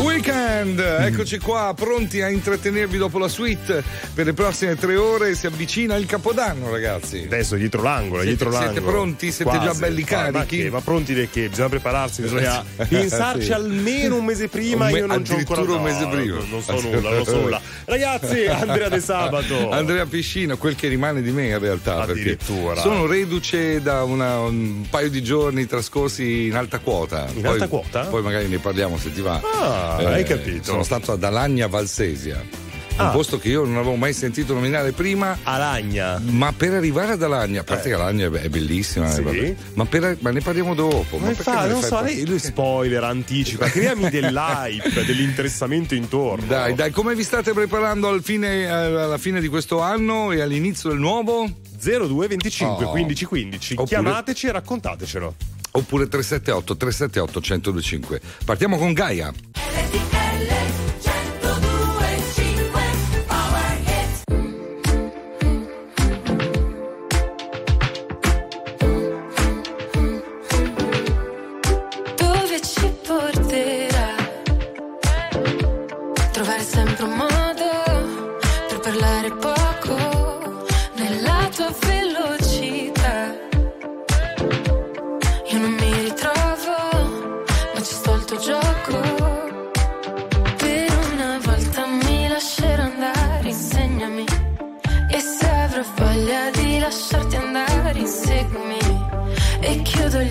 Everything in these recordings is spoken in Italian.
Weekend, eccoci qua, pronti a intrattenervi dopo la suite per le prossime tre ore. Si avvicina il capodanno, ragazzi. Adesso dietro l'angolo, Siete- dietro siete l'angolo. pronti? Siete già belli carichi? Ma, che? ma pronti perché? Bisogna prepararsi, bisogna pensarci Sì. almeno un mese prima. Un me- io non c'ho ancora addirittura un mese no, prima. Non, so nulla, non so nulla. Ragazzi, Andrea De Sabato. Andrea Piscina, quel che rimane di me in realtà. Addirittura. Sono reduce da una- un paio di giorni trascorsi in alta quota. In Poi- alta quota? Poi magari ne parliamo se ti va. Ah, hai capito. Sono stato ad Alagna Valsesia. Un Ah. posto che io non avevo mai sentito nominare prima. Alagna. Ma per arrivare ad Alagna, a parte che Alagna è be- è bellissima, Eh. Sì. eh, ma, per- ma ne parliamo dopo. Ma perché fa, non so, lei, lui spoiler, anticipa, creami dell'hype, dell'interessamento intorno. Dai, dai, come vi state preparando al fine- eh, alla fine di questo anno e all'inizio del nuovo? 02 25 Oh. 15 15. Oppure- Chiamateci e raccontatecelo. Oppure 378 378 1025. Partiamo con Gaia.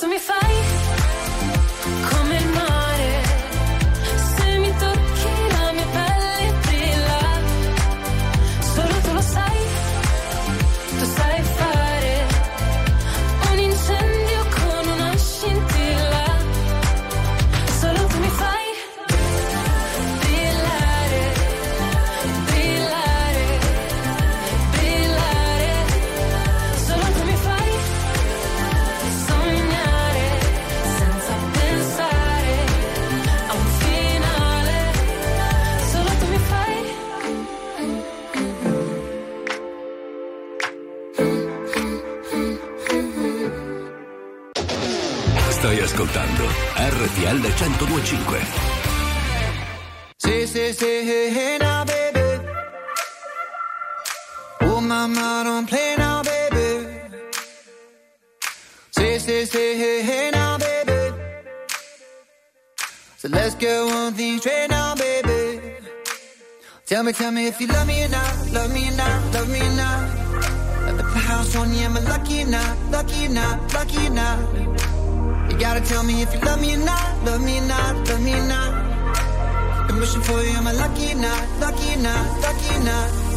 Solo tu mi ascoltando RTL 1025. Say, say, say, hey, hey now, baby. Oh, mama, don't play now, baby. Say, say, hey, hey now, baby. So let's get one thing straight now, baby. Tell me, tell me if you love me not, love me not, love me or not. At the house on you, am I lucky or not, lucky or lucky or? Gotta tell me if you love me or not, love me or not, love me or not. I'm wishing for you, am I lucky or not, lucky or not, lucky or not?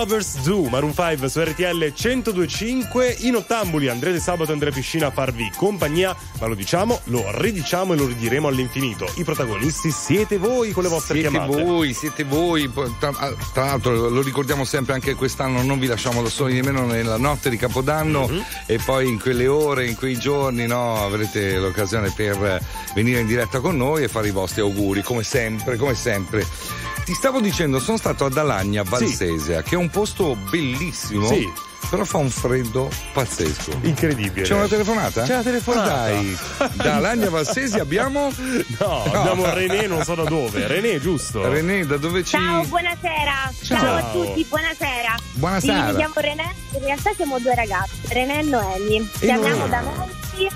Lovers Do, Maroon 5 su RTL 1025. In ottambuli andrete sabato Andrea Piscina a farvi compagnia, ma lo diciamo, lo ridiciamo e lo ridiremo all'infinito. I protagonisti siete voi con le vostre Siete chiamate. voi, siete voi. Tra, ah, tra l'altro lo ricordiamo sempre anche quest'anno, non vi lasciamo da soli nemmeno nella notte di Capodanno Mhm. e poi in quelle ore, in quei giorni, no, avrete l'occasione per venire in diretta con noi e fare i vostri auguri, come sempre, come sempre. Ti stavo dicendo, sono stato ad Alagna, Valsesia, che è un posto bellissimo. Sì. Però fa un freddo pazzesco. Incredibile. C'è una telefonata? C'è una telefonata. Ah, dai, da Alagna a Valsesia abbiamo No, abbiamo René non so da dove. René, giusto? René, da dove ci. Ciao, buonasera. Ciao. Ciao. a tutti, buonasera. Buonasera. Sì, mi chiamo René, in realtà siamo due ragazzi, René e Noemi. Chiamiamo da Monti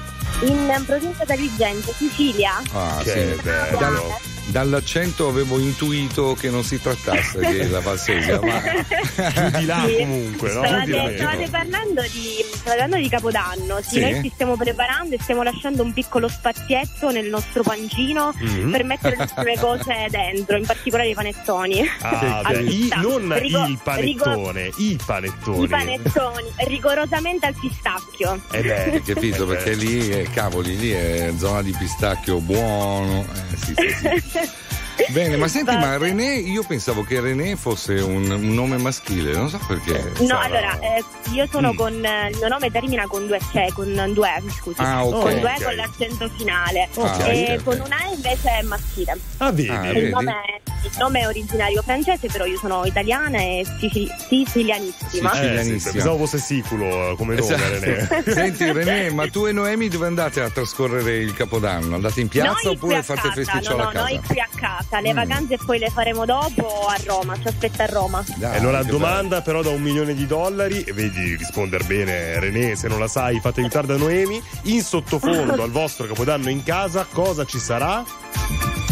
in provincia d'Agrigento, Sicilia. Ah, Che sì. bello. Dal- dall'accento avevo intuito che non si trattasse della Valsesia, ma Giù di là Sì. comunque, no? Stavate, là. stavate parlando di, stavate parlando di Capodanno, sì, Sì. noi ci stiamo preparando e stiamo lasciando un piccolo spazietto nel nostro pancino Mhm. per mettere le nostre cose dentro, in particolare i panettoni. Ah, beh, i- non Rigo- il panettone, i panettoni. I panettoni, rigorosamente al pistacchio. Eh beh, hai capito? eh. Perché lì, eh, cavoli, lì è zona di pistacchio buono. Eh, sì, sì, sì. Entonces, Bene, ma senti, ma. René, io pensavo che René fosse un, un nome maschile, non so perché. No, Sarà- allora, eh, io sono Mm. con. eh, il mio nome termina con due C, con due E, scusi. Ah, ok. Con due ok. E con l'accento finale. Ok, e ok. con una E invece è maschile. Ah, vedi? Ah, Il vedi? nome, il nome è originario francese, però io sono italiana e sicili- sicilianissima. Sì, Eh, Sicilianissima. pensavo fosse siculo eh, come nome, Esatto. René. Senti René, ma tu e Noemi dove andate a trascorrere il Capodanno? Andate in piazza noi oppure fate casa, festicciolo no, no, a casa? noi qui a casa, le Mm. vacanze poi le faremo dopo a Roma, ci aspetta a Roma. Dai, E allora domanda però da un milione di dollari, e vedi rispondere bene René, se non la sai fate aiutare da Noemi, in sottofondo al vostro capodanno in casa cosa ci sarà?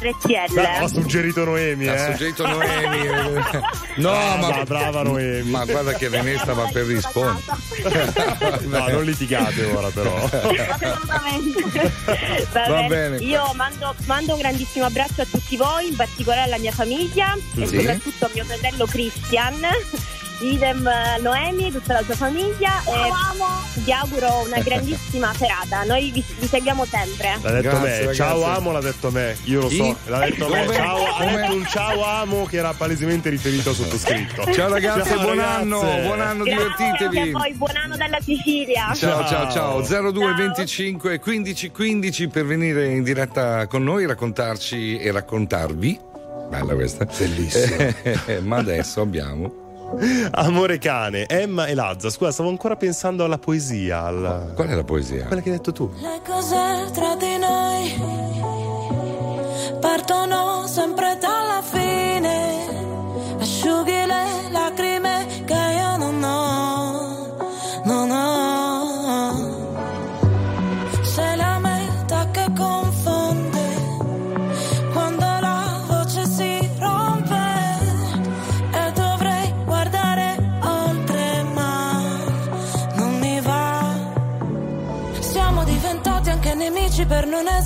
RTL. Beh, ho suggerito Noemi. Ha eh. suggerito Noemi. no, Brava, ma brava Noemi. Ma guarda che René stava per rispondere. No, non litigate ora però. Assolutamente. Va, Va bene. bene. Io mando, mando un grandissimo abbraccio a tutti voi, in particolare alla mia famiglia e Sì. soprattutto a mio fratello Christian. Idem eh, Noemi, tutta la sua famiglia e vi auguro una grandissima serata. Noi vi, vi seguiamo sempre. L'ha detto a Grazie, me, ragazzi. ciao amo l'ha detto a me, io lo Chi? so, l'ha detto a me, Come? ciao, ha Come? detto un ciao amo che era palesemente riferito al sottoscritto. Ciao ragazzi, Ciao, buon ragazze. anno, buon anno, Grazie anche divertitevi. a voi, buon anno dalla Sicilia. Ciao ciao Ciao. ciao 02 Ciao. 25 15 15 per venire in diretta con noi, raccontarci e raccontarvi. Bella questa. Bellissimo. Ma adesso abbiamo. Amore cane, Emma e Lazza. Scusa, stavo ancora pensando alla poesia, al... Qual è la poesia? quella che hai detto tu. Le cose tra di noi partono sempre dalla fine. Asciughi le lacrime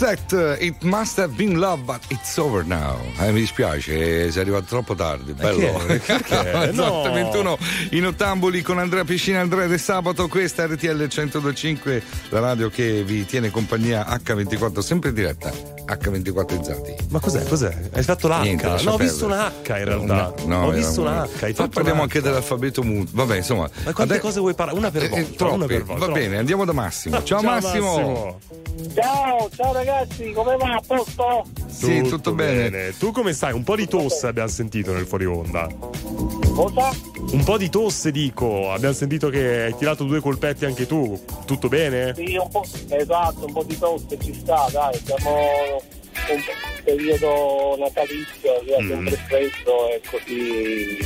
Roxette, It Must Have Been Love, but it's over now. Eh, mi dispiace, sei arrivato troppo tardi. Bello. Perché? Esatto, No. 21 in Ottamboli con Andrea Piscina Andrea De Sabato. Questa RTL 1025, la radio che vi tiene compagnia H24, sempre in diretta. H24 Ezzati. Ma cos'è? Cos'è? Hai fatto l'H? Niente, no, ho perdere. visto una H in realtà. No, no, ho visto una- una H. Hai Poi parliamo anche dell'alfabeto muto. Vabbè, insomma. Ma quante Ade- cose vuoi parlare? Una per Eh, volta. eh, troppe. una per volta. Va bene, andiamo da Massimo. Ciao, Massimo. Ciao, ciao ragazzi, come va? A posto? Sì, tutto bene. Tu come stai? Un po' di tosse abbiamo sentito nel fuori onda. Cosa? Un po' di tosse, dico. Abbiamo sentito che hai tirato due colpetti anche tu. Tutto bene? Sì, un po', esatto, un po' di tosse ci sta, dai, siamo un periodo natalizio, che è sempre freddo e così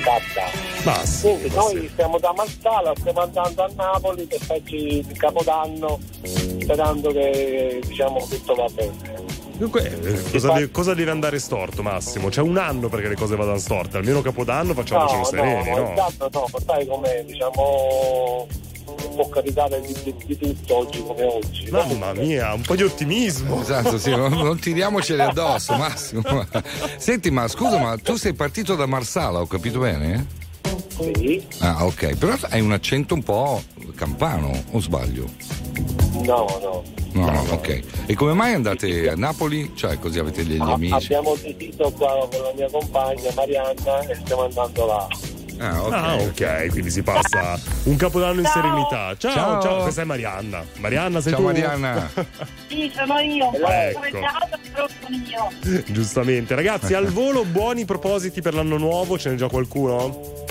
scatta. Ma sì, Quindi noi siamo da Marsala, stiamo andando a Napoli per farci il Capodanno, sperando che diciamo tutto va bene. Dunque, eh, cosa, de- cosa deve andare storto, Massimo? C'è un anno perché le cose vadano storte. Almeno Capodanno facciamocelo sereni, no? esatto, no, ma sai come diciamo può capitare di, di- di tutto oggi come oggi. Mamma mia, un po' di ottimismo. Esatto, sì, non, non tiriamoceli addosso, Massimo. Senti, ma scusa, ma tu sei partito da Marsala, ho capito bene? Sì, Ah, ok, però hai un accento un po' campano, o sbaglio? no, no. No, no, ok. E come mai andate a Napoli? Cioè, così avete degli Ah, amici? Abbiamo deciso qua con la mia compagna Marianna e stiamo andando là. Ah, ok. Ah, ok, quindi si passa un capodanno in serenità. Ciao, ciao, Ciao. questa è Marianna. Marianna, sei Ciao tu? Marianna. Sì, sono io. Ecco. Ciao, sono io. Giustamente. Ragazzi, al volo buoni propositi per l'anno nuovo, ce n'è già qualcuno?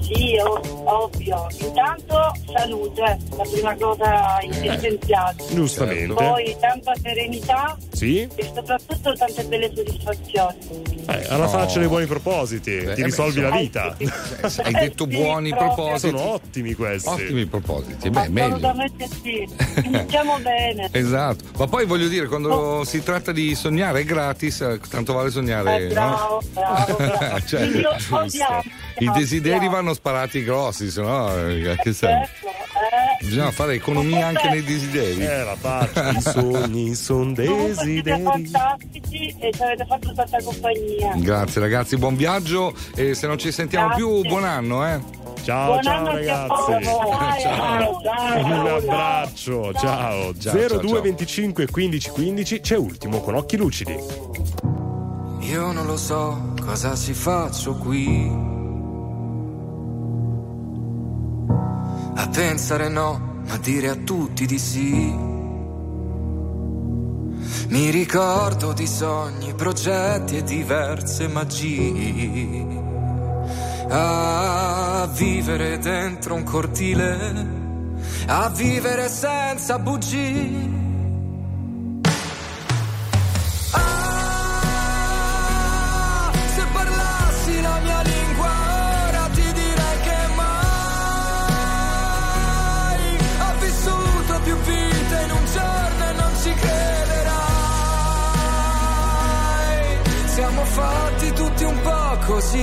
Sì, ov- ovvio. Intanto salute, la prima cosa essenziale. Giustamente. Poi tanta serenità Sì? e soprattutto tante belle soddisfazioni. Eh, alla faccia dei buoni propositi, Eh, ti beh, risolvi la vita. Eh, Hai detto Sì, buoni proprio. propositi. Sono ottimi questi. Ottimi propositi, beh, meglio. Assolutamente sì. Iniziamo bene. Esatto, ma poi voglio dire, quando si tratta di sognare è gratis, eh, tanto vale sognare. Eh, bravo, bravo, bravo. Cioè, odiamo, I desideri odiamo. vanno sparati grossi, se no, eh, che serve? Certo, eh. Bisogna fare economia anche nei desideri. Eh, la faccia, i sogni sono Comunque siete desideri. fantastici e ci avete fatto tanta compagnia. Grazie ragazzi, buon viaggio e se non ci sentiamo Grazie. più, buon anno, eh. Ciao, Buon ciao ragazzi. Ciao. Ciao, ciao. Un abbraccio, ciao. Ciao, 02 ciao. 25 15 15 c'è ultimo con occhi lucidi. Io non lo so cosa ci faccio qui. A pensare no, ma dire a tutti di sì. Mi ricordo di sogni, progetti e diverse magie. A vivere dentro un cortile, a vivere senza bugie. Fatti tutti un po' così,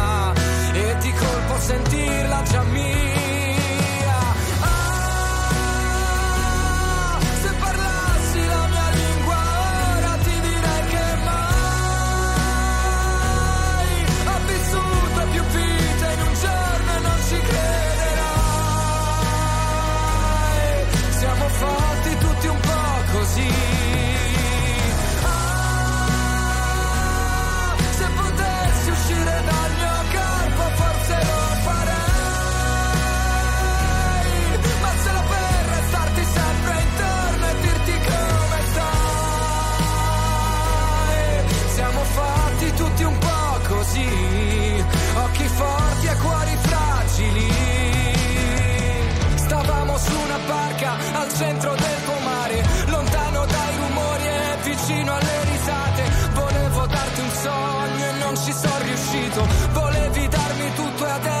sentirla già mia. al centro del comare, lontano dai rumori e vicino alle risate. Volevo darti un sogno e non ci sono riuscito, volevi darmi tutto e adesso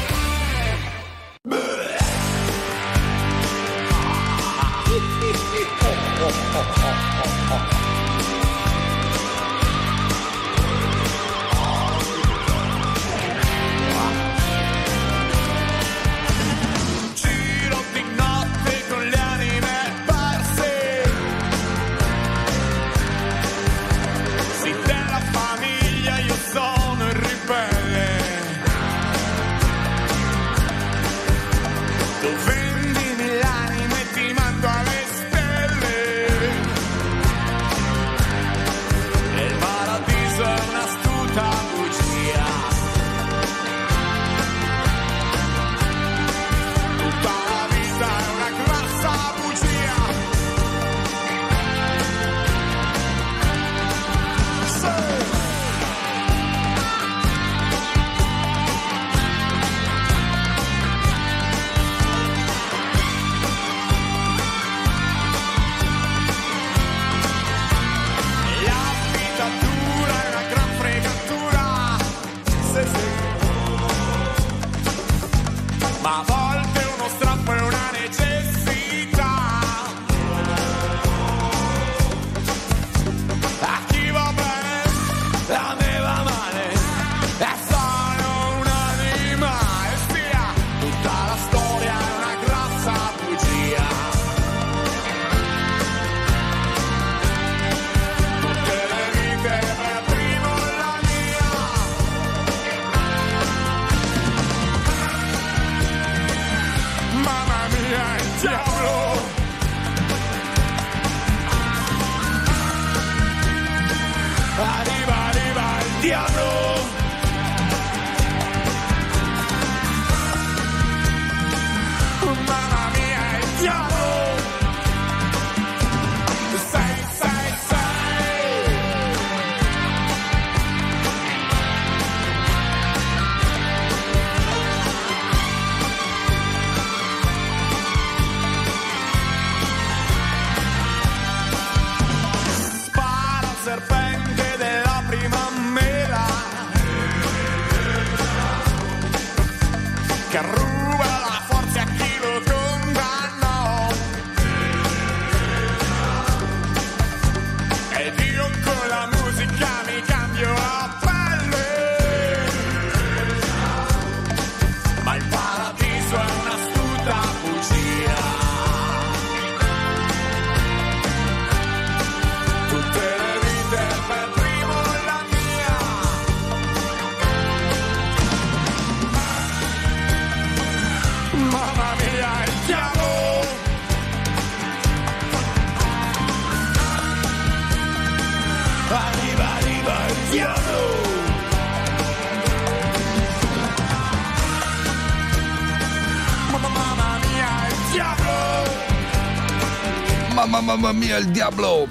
Mia, il diavolo!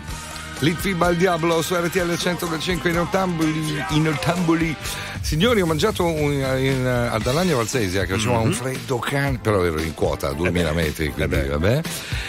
Litfiba al diavolo su RTL 105 in Ottamboli, in Ottamboli. Signori, ho mangiato un, in, ad Alagna Valsesia che faceva Mhm. un freddo can, però ero in quota a 2000 beh, metri, quindi eh vabbè.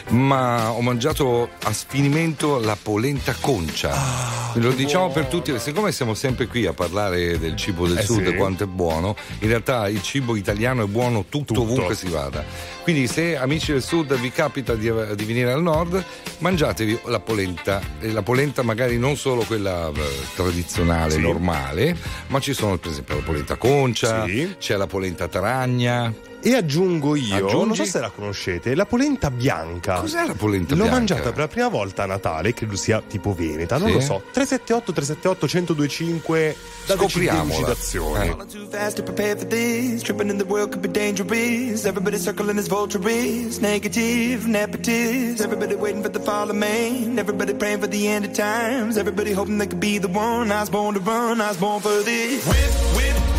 Ma ho mangiato a sfinimento la polenta concia. Ah, Lo diciamo per tutti, siccome siamo sempre qui a parlare del cibo del Eh sud sì. quanto è buono, in realtà il cibo italiano è buono tutto, Tutto. ovunque si vada. Quindi se amici del sud vi capita di, di venire al nord, mangiatevi la polenta. E la la polenta magari non solo quella eh, tradizionale, Sì. normale, ma ci sono per esempio la polenta concia, Sì. c'è la polenta taragna. E aggiungo io, Aggiungi? non so se la conoscete, la polenta bianca. Cos'è la polenta L'ho bianca? mangiata per la prima volta a Natale, credo sia tipo Veneta, non Sì? lo so. 378 378 1025 dateci Scopriamola. delucidazioni. Eh. Too fast to prepare for this. Tripping in the world could be dangerous. Everybody circling as vultures. Negative, nepotist. Everybody waiting for the fall of man. Everybody praying for the end of times. Everybody hoping they could be the one. I was born to run. I was born for this. Whip, whip,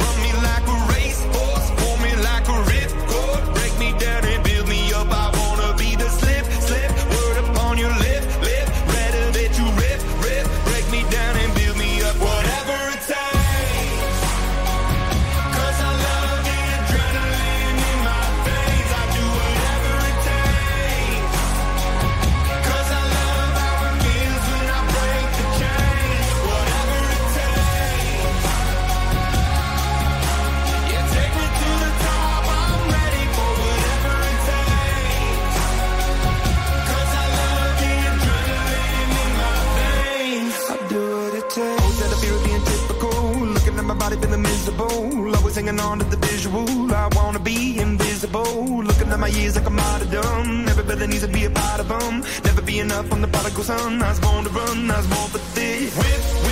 feeling. Always hanging on to the visual. I wanna be invisible. Looking at my years like I'm out of dumb. Everybody needs to be a part of them. Never be enough on the prodigal son. I was born to run. I was born for this.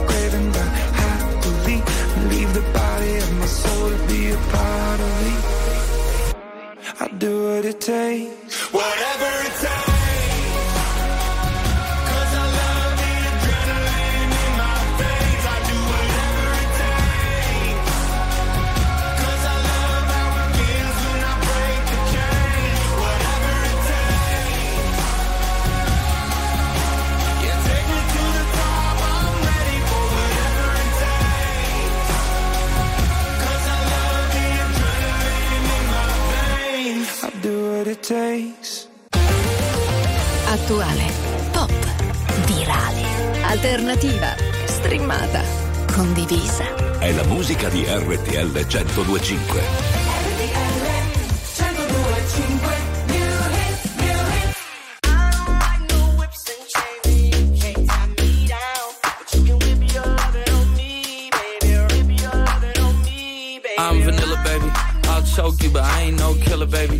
to be a part of me. I do what it takes. Whatever Attuale, pop, virale, alternativa, streamata, condivisa. È la musica di RTL 1025. I'm vanilla, baby. I'll choke you, but I ain't no killer, baby.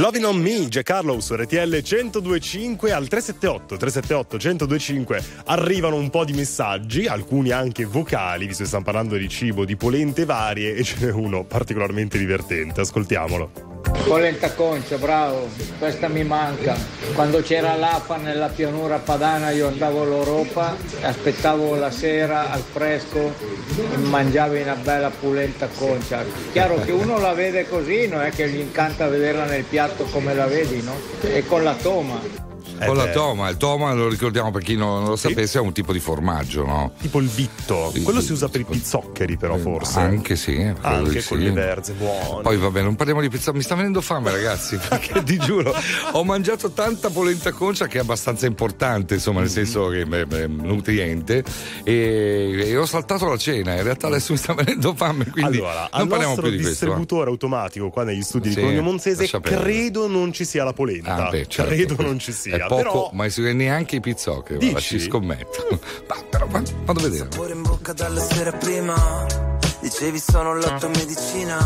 Loving on Me, Jack Harlow su RTL 1025 al 378 378 1025 arrivano un po' di messaggi, alcuni anche vocali, visto che stiamo parlando di cibo, di polente varie e ce n'è uno particolarmente divertente, ascoltiamolo. Polenta concia, bravo, questa mi manca. Quando c'era l'APA nella pianura padana io andavo all'Europa, aspettavo la sera al fresco e mangiavi una bella polenta concia. Chiaro che uno la vede così, non è che gli incanta vederla nel piatto come la vedi, no? E con la toma. Con la beh. toma, il toma lo ricordiamo per chi non lo sapesse è un tipo di formaggio, no? Tipo il vitto, quello si usa per i pizzoccheri però forse. Anche sì, credo Anche di con sì. le verze, buono. Poi va bene, non parliamo di pizza, mi sta venendo fame ragazzi, perché ti giuro, ho mangiato tanta polenta concia che è abbastanza importante, insomma, nel senso che è, è nutriente e, e ho saltato la cena, in realtà adesso mi sta venendo fame, quindi allora, al non parliamo più di questo. va. distributore automatico qua negli studi Sì, di Cologno Monzese credo non ci sia la polenta. Ah, beh, certo, credo non ci sia. È poco, però ma neanche i pizzocchi, Dici? guarda, ci scommetto. ma però va- vado a vedere. Sapore in bocca dalla sera prima Dicevi sono la tua medicina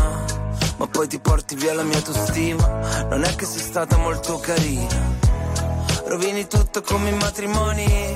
Ma poi ti porti via la mia autostima Non è che sei stata molto carina Rovini tutto come i matrimoni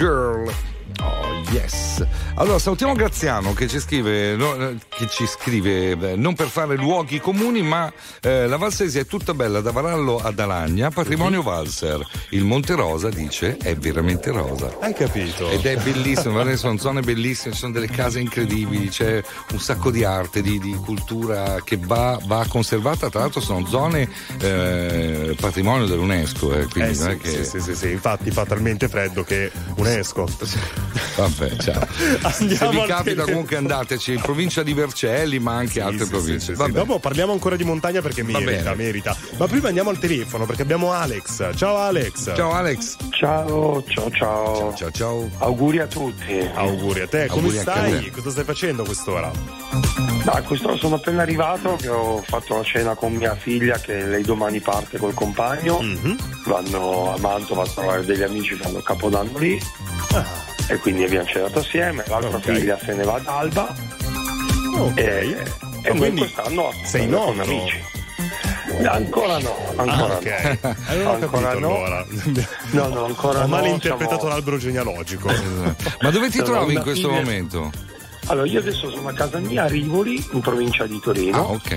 Girl. Allora, salutiamo Graziano che ci scrive, no, eh, che ci scrive eh, non per fare luoghi comuni, ma eh, la Valsesia è tutta bella da Varallo ad Alagna, patrimonio Valser. Il Monte Rosa dice è veramente rosa. Hai capito? Ed è bellissimo, sono zone bellissime, ci sono delle case incredibili, c'è un sacco di arte, di, di cultura che va, va conservata, tra l'altro sono zone eh, patrimonio dell'UNESCO, eh, quindi Eh sì, che... sì, sì, sì, sì, infatti fa talmente freddo che UNESCO. Vabbè, ciao. Se Andiamo vi al capita comunque andateci in provincia di Vercelli, ma anche altre Sì, province. sì, sì, Vabbè. sì. Dopo parliamo ancora di montagna perché merita, merita. Ma prima andiamo al telefono perché abbiamo Alex. Ciao Alex. Ciao Alex. Ciao, ciao, ciao. Ciao, ciao. Auguri a tutti. Auguri a te, come Auguri stai? Cosa stai facendo a quest'ora? Dai, quest'ora sono appena arrivato che ho fatto la cena con mia figlia che lei domani parte col compagno. Mhm. Vanno a Mantova a trovare degli amici, fanno capodanno lì. E quindi abbiamo cenato assieme. L'altra Ah. Ok. figlia se ne va ad Alba. Ok. E, e Ah, noi quindi quest'anno sei con nonno? amici. Ancora no, ancora Ah, ok. no. Allora ho ancora no. allora. No, no, ancora Ho no. male interpretato siamo- l'albero genealogico. Ma dove ti Sono trovi in questo momento? Allora, io adesso sono a casa mia a Rivoli, in provincia di Torino. Ah, ok.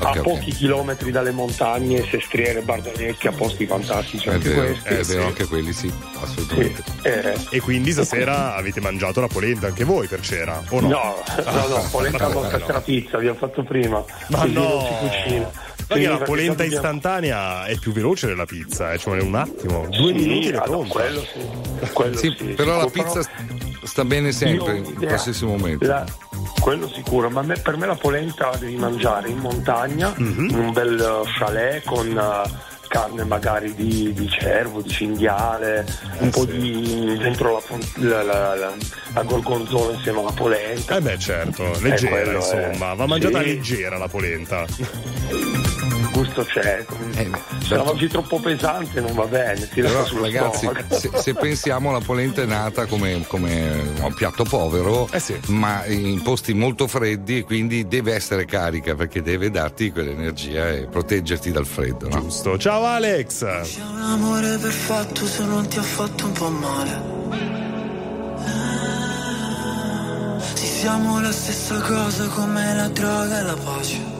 a Ok, ok. pochi chilometri dalle montagne, Sestriere, Bardonetti, a posti fantastici È anche vero, questi. è vero, anche quelli sì, assolutamente. Eh, E quindi stasera avete mangiato la polenta anche voi per cena? O no? no, no, no, polenta no. la pizza, abbiamo fatto prima. Ma no! non si cucina. Perché Sì, la polenta istantanea è più veloce della pizza, eh, ci vuole un attimo, due Sì, minuti ed è ah, pronta. quello sì. Quello Sì, sì, però la pizza sta bene sempre, Io in qualsiasi momento. La- quello sicuro, ma me- per me la polenta la devi mangiare in montagna, Mhm. in un bel eh, chalet con eh, carne magari di, di cervo, di cinghiale, Eh, un po' di dentro la, la, la- la- la gorgonzola insieme alla polenta. Eh beh certo, leggera quello è- insomma, va mangiata sì. leggera la polenta. Gusto c'è. Se la mangi troppo pesante non va bene, ti Eh, Però ragazzi, se, se pensiamo la polenta è nata come, come un piatto povero, Eh sì. ma in posti molto freddi e quindi deve essere carica perché deve darti quell'energia e proteggerti dal freddo. No? Giusto. Ciao Alex! C'è un amore perfetto se non ti ha fatto un po' male. Sì, siamo la stessa cosa come la droga e la pace.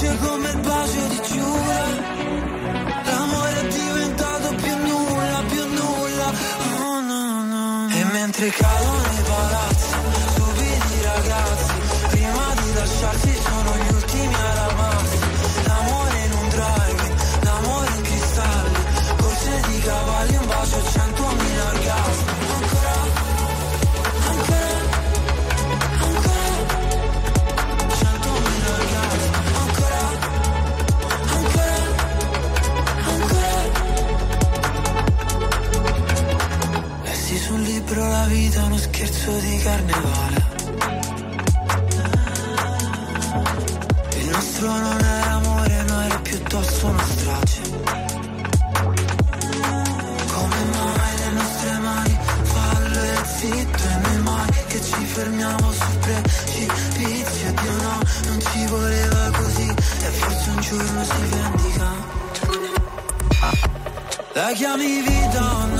dolce come il bacio di Giura L'amore è diventato più nulla, più nulla oh, no, no. E mentre cadono vita uno scherzo di carnevale. Il nostro non era amore, no era piuttosto una strage. Come mai le nostre mani fallo e zitto e noi mai che ci fermiamo sul precipizio Dio no, non ci voleva così e forse un giorno si vendica La chiami vita o no?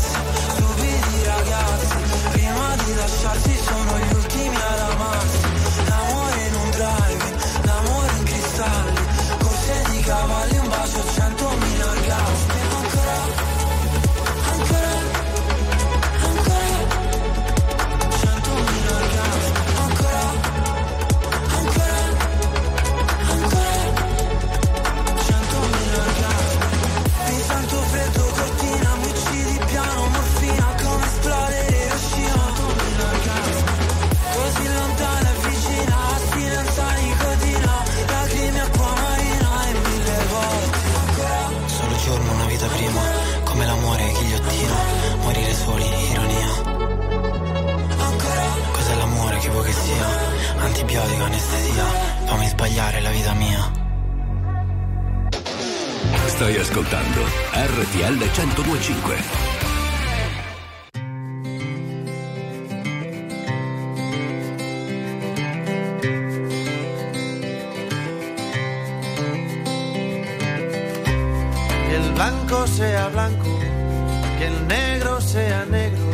Antibiotico, anestesia, fammi sbagliare la vita mia. Stai ascoltando RTL 1025. Que el blanco sea blanco, que el negro sea negro,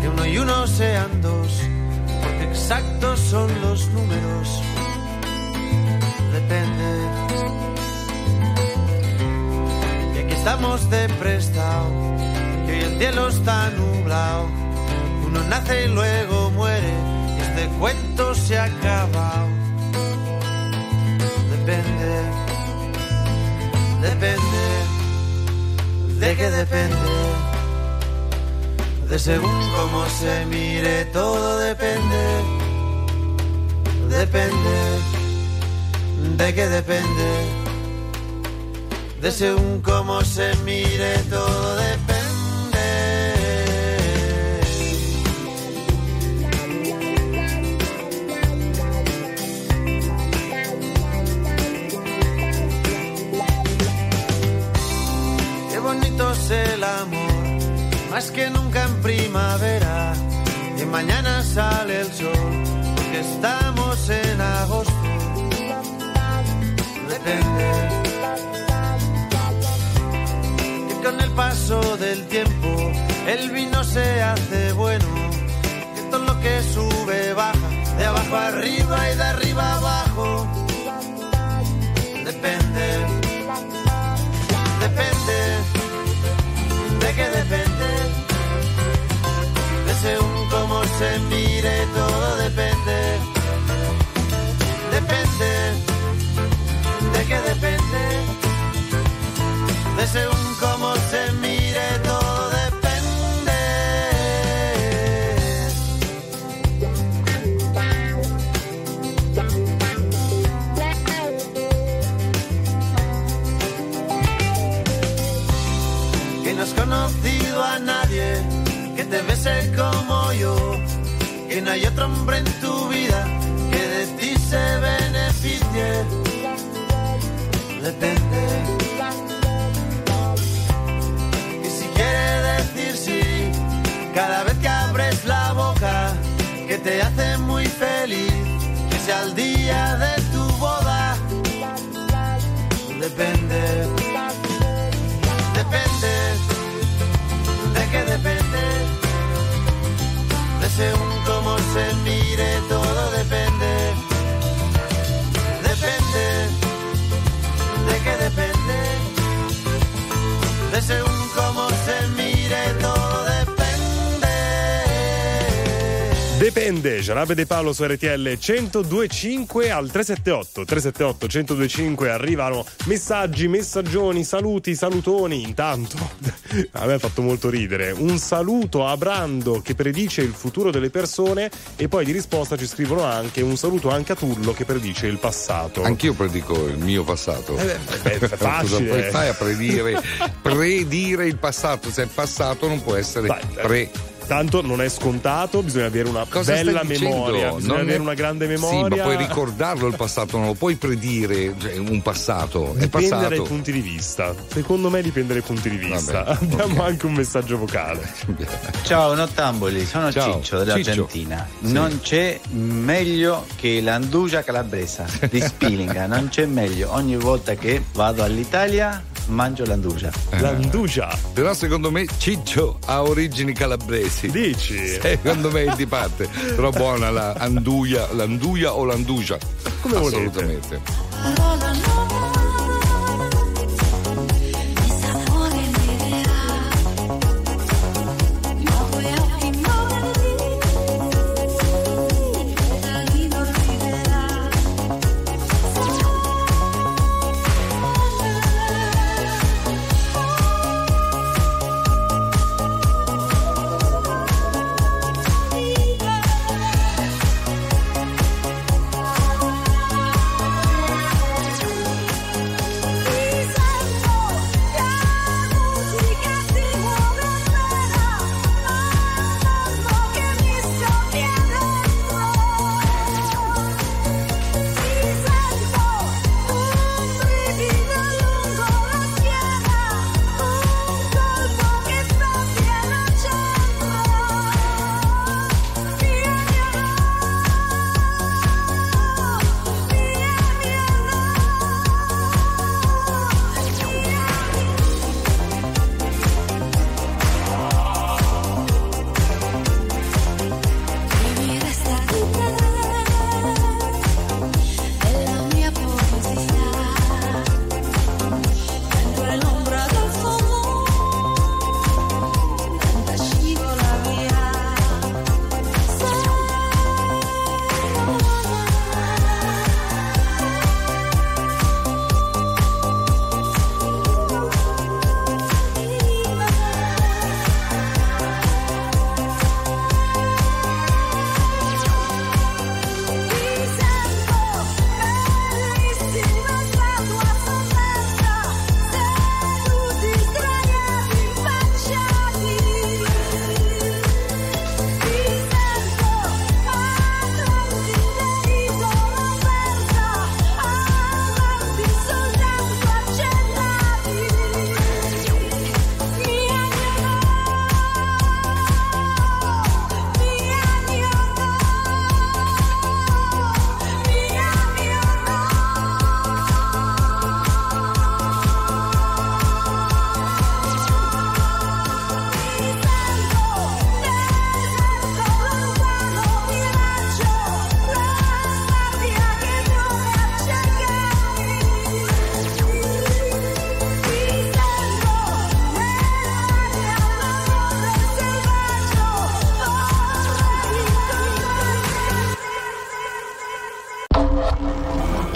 que uno y uno sean dos, exactos son los números. Depende. Y aquí estamos de prestado, que hoy el cielo está nublado. Uno nace y luego muere, y este cuento se ha acabado. Depende depende, de qué depende, de según cómo se mire, todo depende, depende, de qué depende, de según cómo se mire, todo depende. El vino se hace bueno. Que todo lo que sube baja, de abajo arriba y de arriba abajo. Depende depende, de qué depende, de según cómo se mire, todo depende, no hay otro hombre en tu vida que de ti se beneficie. Depende. Y si quiere decir sí, cada vez que abres la boca, que te hace muy feliz, que sea el día de cómo se mire, todo depende, depende, de qué depende, de según cómo se mire, todo depende. Depende, Jarabe De Paolo su RTL 1025 al 378 378 1025 arrivano messaggi, messaggioni, saluti, salutoni. Intanto a me ha fatto molto ridere. Un saluto a Brando che predice il futuro delle persone e poi di risposta ci scrivono anche un saluto anche a Tullo che predice il passato. Anch'io predico il mio passato. Eh beh, beh, facile. Cosa fai a predire, predire il passato? Se è passato non può essere pre. Tanto non è scontato, bisogna avere una Cosa bella memoria, bisogna Non avere è- una grande Sì, memoria. ma puoi ricordarlo il passato, non lo puoi predire cioè, un passato. È Dipende dai passato. punti di vista. Secondo me dipende dai punti di vista. Vabbè, Abbiamo anche un messaggio vocale. Ciao Nottamboli, sono Ciao, Ciccio dell'Argentina. Ciccio. Non c'è meglio che l'andugia calabresa di Spilinga, non c'è meglio. Ogni volta che vado all'Italia mangio l'andugia. L'andugia. Però secondo me Ciccio ha origini calabresi. Dici? Secondo me è di parte. Però buona la anduia, l'anduia o l'andugia. Come volete. Assolutamente.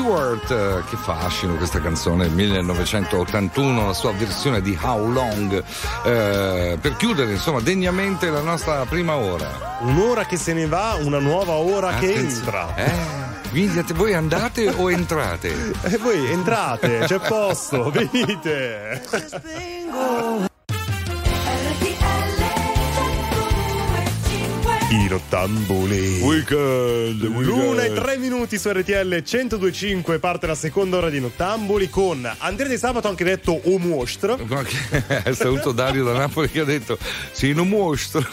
Stewart, eh, che fascino questa canzone, 1981, la sua versione di How Long, eh, per chiudere insomma degnamente la nostra prima ora. Un'ora che se ne va, una nuova ora che Attenzione. entra. Eh, quindi te- voi andate o entrate? E voi entrate, c'è posto, venite. I Nottambuli. Weekend, L'una e tre minuti su RTL 1025 parte la seconda ora di Nottambuli con Andrea Di Sabato anche detto o. No, È saluto Dario da Napoli che ha detto sì, non mostro.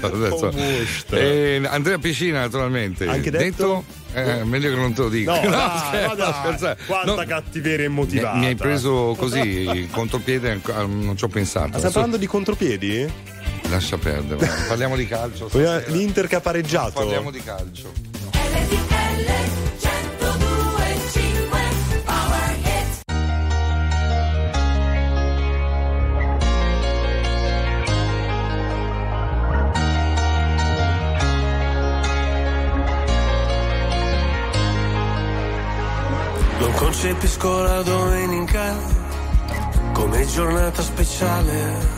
Adesso- mostro. E Andrea Piscina naturalmente. Anche detto? Eh, meglio che non te lo dico. No, dai, scherzo, ma dai, scherzare. quanta No, cattiveria mi, immotivata. mi hai preso così, il contropiede, ancora- non ci ho pensato. Ma Adesso- parlando di contropiedi? Lascia perdere, parliamo di calcio. Stasera. L'Inter che ha pareggiato. Parliamo di calcio. Non concepisco la domenica come giornata speciale.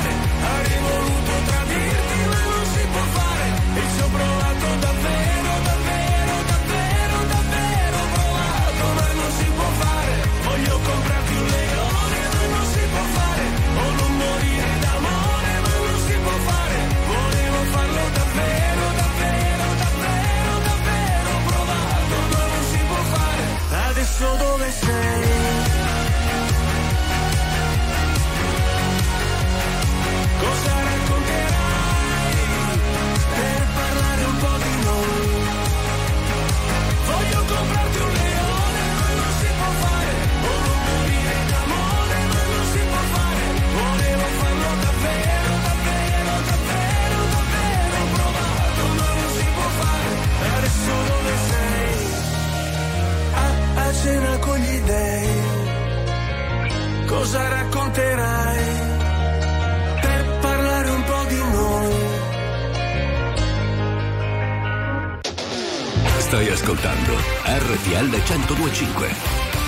adesso dei. Cosa racconterai? per parlare un po' di noi. Stai ascoltando RTL 1025.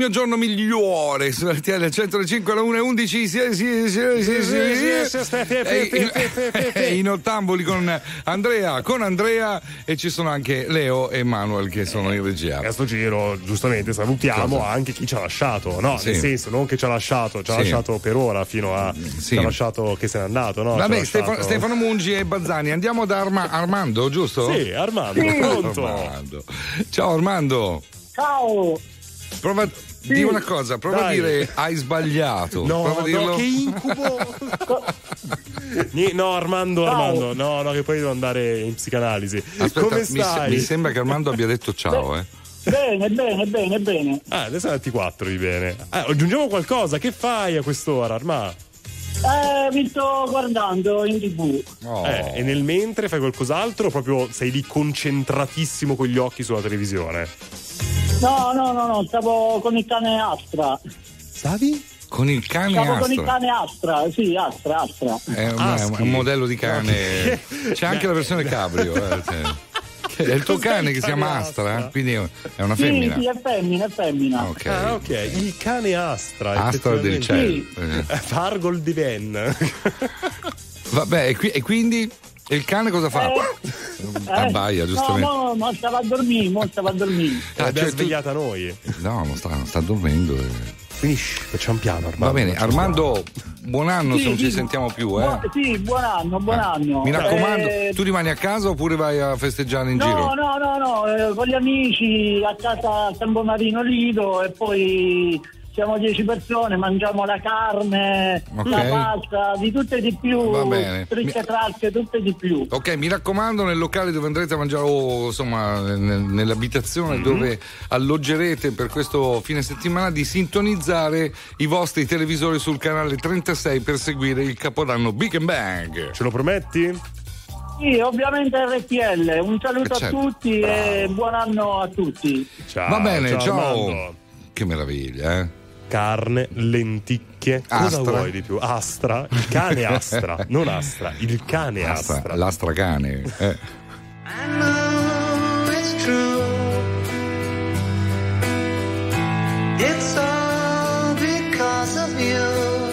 Mio giorno migliore su RTL 105 alla 1 e 11. Sì, sì, sì, sì, sì, sì. E in- e ottamboli con Andrea, con Andrea e ci sono anche Leo e Manuel che sono in regia. A sto giro, giustamente, salutiamo Cosa? anche chi ci ha lasciato, no? Sì. Nel senso, non che ci ha lasciato, ci ha Sì. lasciato per ora fino a. Ci ha lasciato che se n'è andato, no? Vabbè, Stefano, Stefano Mungi e Bazzani, andiamo da Arma- Armando, giusto? Sì, Armando, pronto. Armando. Ciao Armando. Ciao. Prova, di una cosa, prova Dai. a dire hai sbagliato. No, prova a no, dirlo. che incubo! No, Armando, Ciao. Armando, no, no, che poi devo andare in psicanalisi. Aspetta, Come mi, stai? mi sembra che Armando abbia detto ciao, eh. Bene, bene, bene, bene. Ah, adesso è 24 di bene. Ah, aggiungiamo qualcosa, che fai a quest'ora, Armà? Eh, mi sto guardando in tv. Oh. Eh, e nel mentre fai qualcos'altro o proprio sei lì concentratissimo con gli occhi sulla televisione? No, no, no, no, stavo con il cane Astra. Stavi? Con il cane Stavo con il Astra. cane Astra, sì, Astra, Astra. È un, Ah, è un modello di cane. C'è anche la versione cabrio. eh, cioè. È il tuo Cos'è cane il che si cane chiama Astra? Astra, eh? quindi è una Sì, femmina. sì, è femmina, è femmina. Ok. Ah, ok. Il cane Astra. Astra del effettivamente. cielo. Eh. Fargol di Ven. Vabbè, e, qui- e quindi il cane cosa fa? Eh, Abbaia, no, giustamente. no, ma stava a dormire, mo stava a dormire. Ah, L'abbiamo cioè tu- svegliata noi. No, non sta, non sta dormendo. eh. Finisci, facciamo piano, Armando. Va bene, Armando, buon anno Sì, se non ci sì. sentiamo più, eh. Buon- sì, buon anno, buon anno. Mi raccomando, Eh, tu rimani a casa oppure vai a festeggiare in No, giro? no, no, no, eh, con gli amici a casa a San Bomarino Lido e poi siamo 10 persone, mangiamo la carne, Ok. la pasta, di tutto e di più, Va bene. tricce tracce, tutto e di più. Ok, mi raccomando, nel locale dove andrete a mangiare, o insomma, nel- nell'abitazione Mhm. dove alloggerete per questo fine settimana, di sintonizzare i vostri televisori sul canale 36 per seguire il capodanno Big and Bang. Ce lo prometti? Sì, ovviamente RTL, un saluto Eh, certo. a tutti e buon anno a tutti. Ciao. Va bene, ciao. Armando. Che meraviglia, eh? Carne, lenticchie. Astra. Cosa vuoi di più? Astra? Il cane Astra, non Astra, il cane Astra. Astra, l'astracane. Eh. I know it's true. It's all because of you.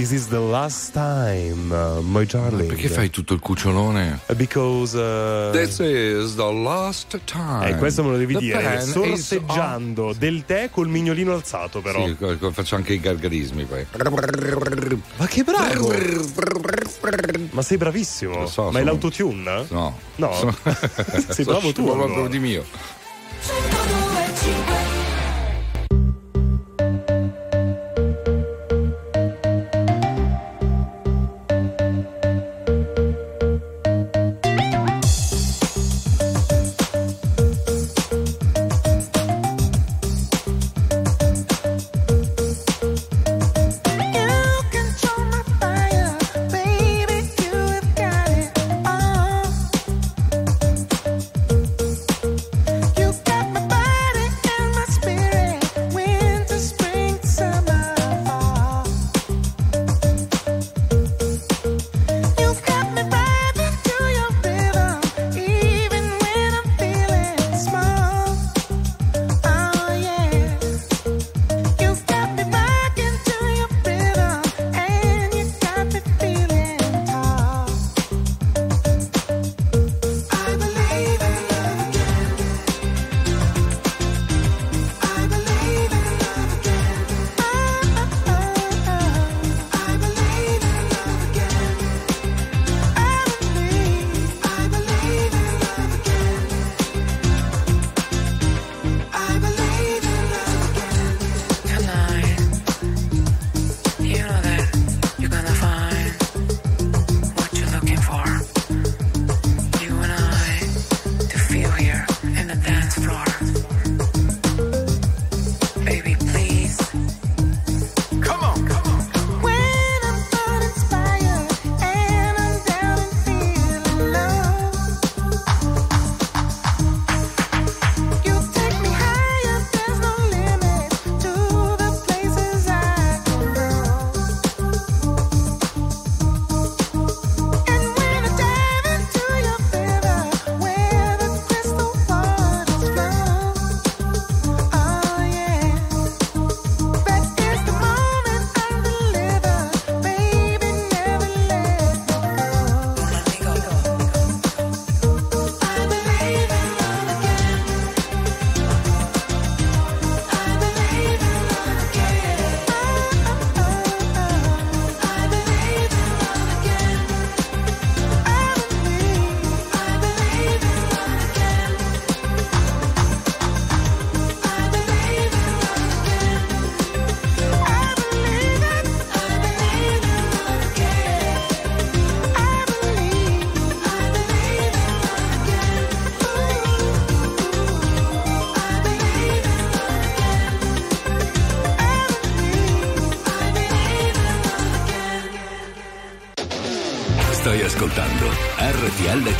This is the last time, uh, my darling. Ma perché fai tutto il cucciolone? Because. Uh, This is the last time. Eh, questo me lo devi the dire. Eh, sorseggiando on... del tè col mignolino alzato, però. Sì, faccio anche i gargarismi poi. Ma che bravo! Ma sei bravissimo. Lo so, Ma sono... è l'autotune? No. No. Sono... sei so bravo tu. Sono allora. proprio di mio.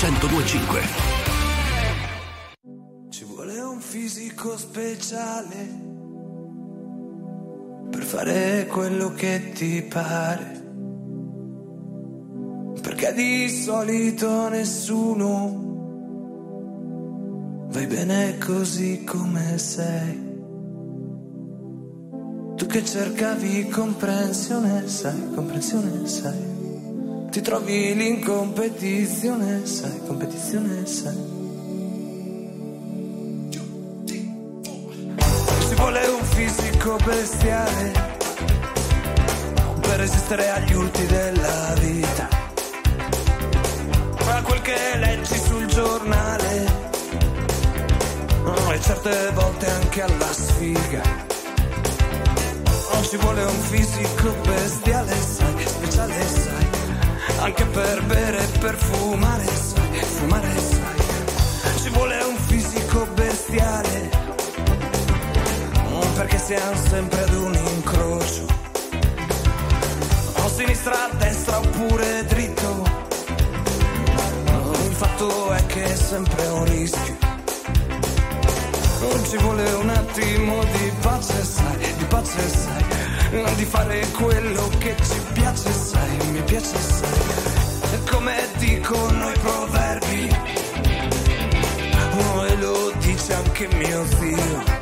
1025. Ci vuole un fisico speciale per fare quello che ti pare. Perché di solito nessuno vai bene così come sei. Tu che cercavi comprensione, sai, comprensione, sai. Ti trovi lì in competizione, sai, competizione, sai. Ci vuole un fisico bestiale per resistere agli urti della vita. Ma quel che leggi sul giornale oh, e certe volte anche alla sfiga. Ci vuole un fisico bestiale, sai, speciale, sai, anche per bere e per fumare, sai, fumare, sai. Ci vuole un fisico bestiale perché siamo sempre ad un incrocio. O sinistra, destra oppure dritto. Il fatto è che è sempre un rischio. Non ci vuole un attimo di pace, sai, di pace, sai. Di fare quello che ci piace, sai, mi piace, sai. Come dicono i proverbi, oh, e lo dice anche mio zio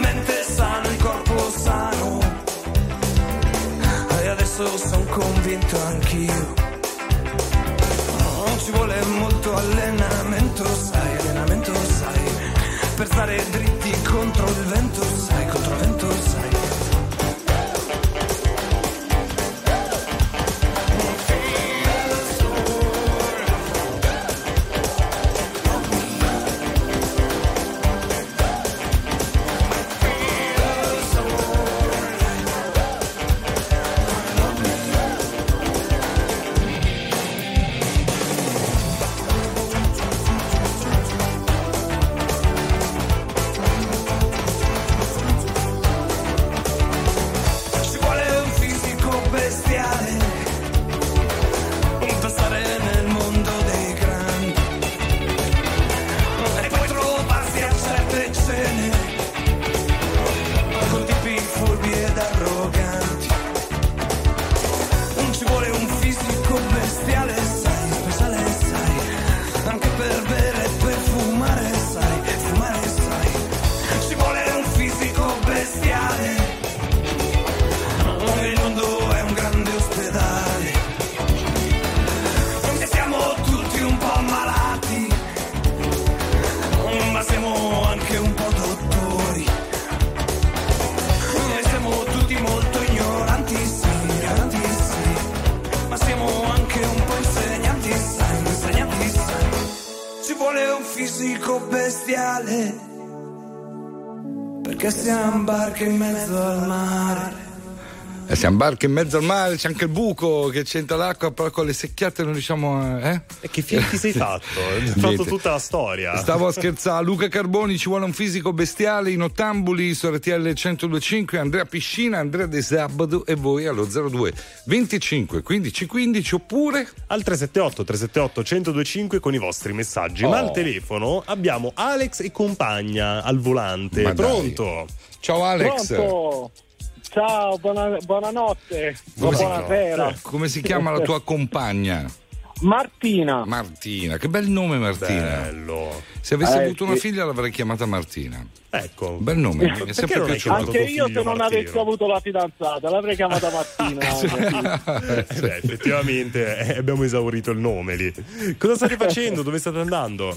mente sana, il corpo sano. E adesso sono convinto anch'io. Non ci vuole molto allenamento, sai, allenamento, sai. Per stare dritti contro il vento, sai, contro il vento, sai. Siamo barche in mezzo al mare, c'è anche il buco che c'entra l'acqua, però con le secchiate non riusciamo a. Eh? E che film ti sei fatto? Hai fatto Niente. tutta la storia. Stavo a scherzare, Luca Carboni ci vuole un fisico bestiale in ottambuli su RTL 1025, Andrea Piscina, Andrea De Sabato e voi allo 02 25 15 15 oppure al 378 378 1025 con i vostri messaggi. Oh. Ma al telefono abbiamo Alex e compagna al volante. Ma dai. Pronto? Ciao Alex. Pronto? Ciao, buona- buonanotte. Come si- buonasera. Come si chiama la tua compagna? Martina. Martina, che bel nome Martina. Bello. Se avessi Eh, avuto sì. una figlia l'avrei chiamata Martina. Ecco. Bel nome, mi è sempre piaciuto. Anche io se non avessi avuto la fidanzata l'avrei chiamata Martina. Eh beh, effettivamente eh, abbiamo esaurito il nome lì. Cosa state facendo? Dove state andando?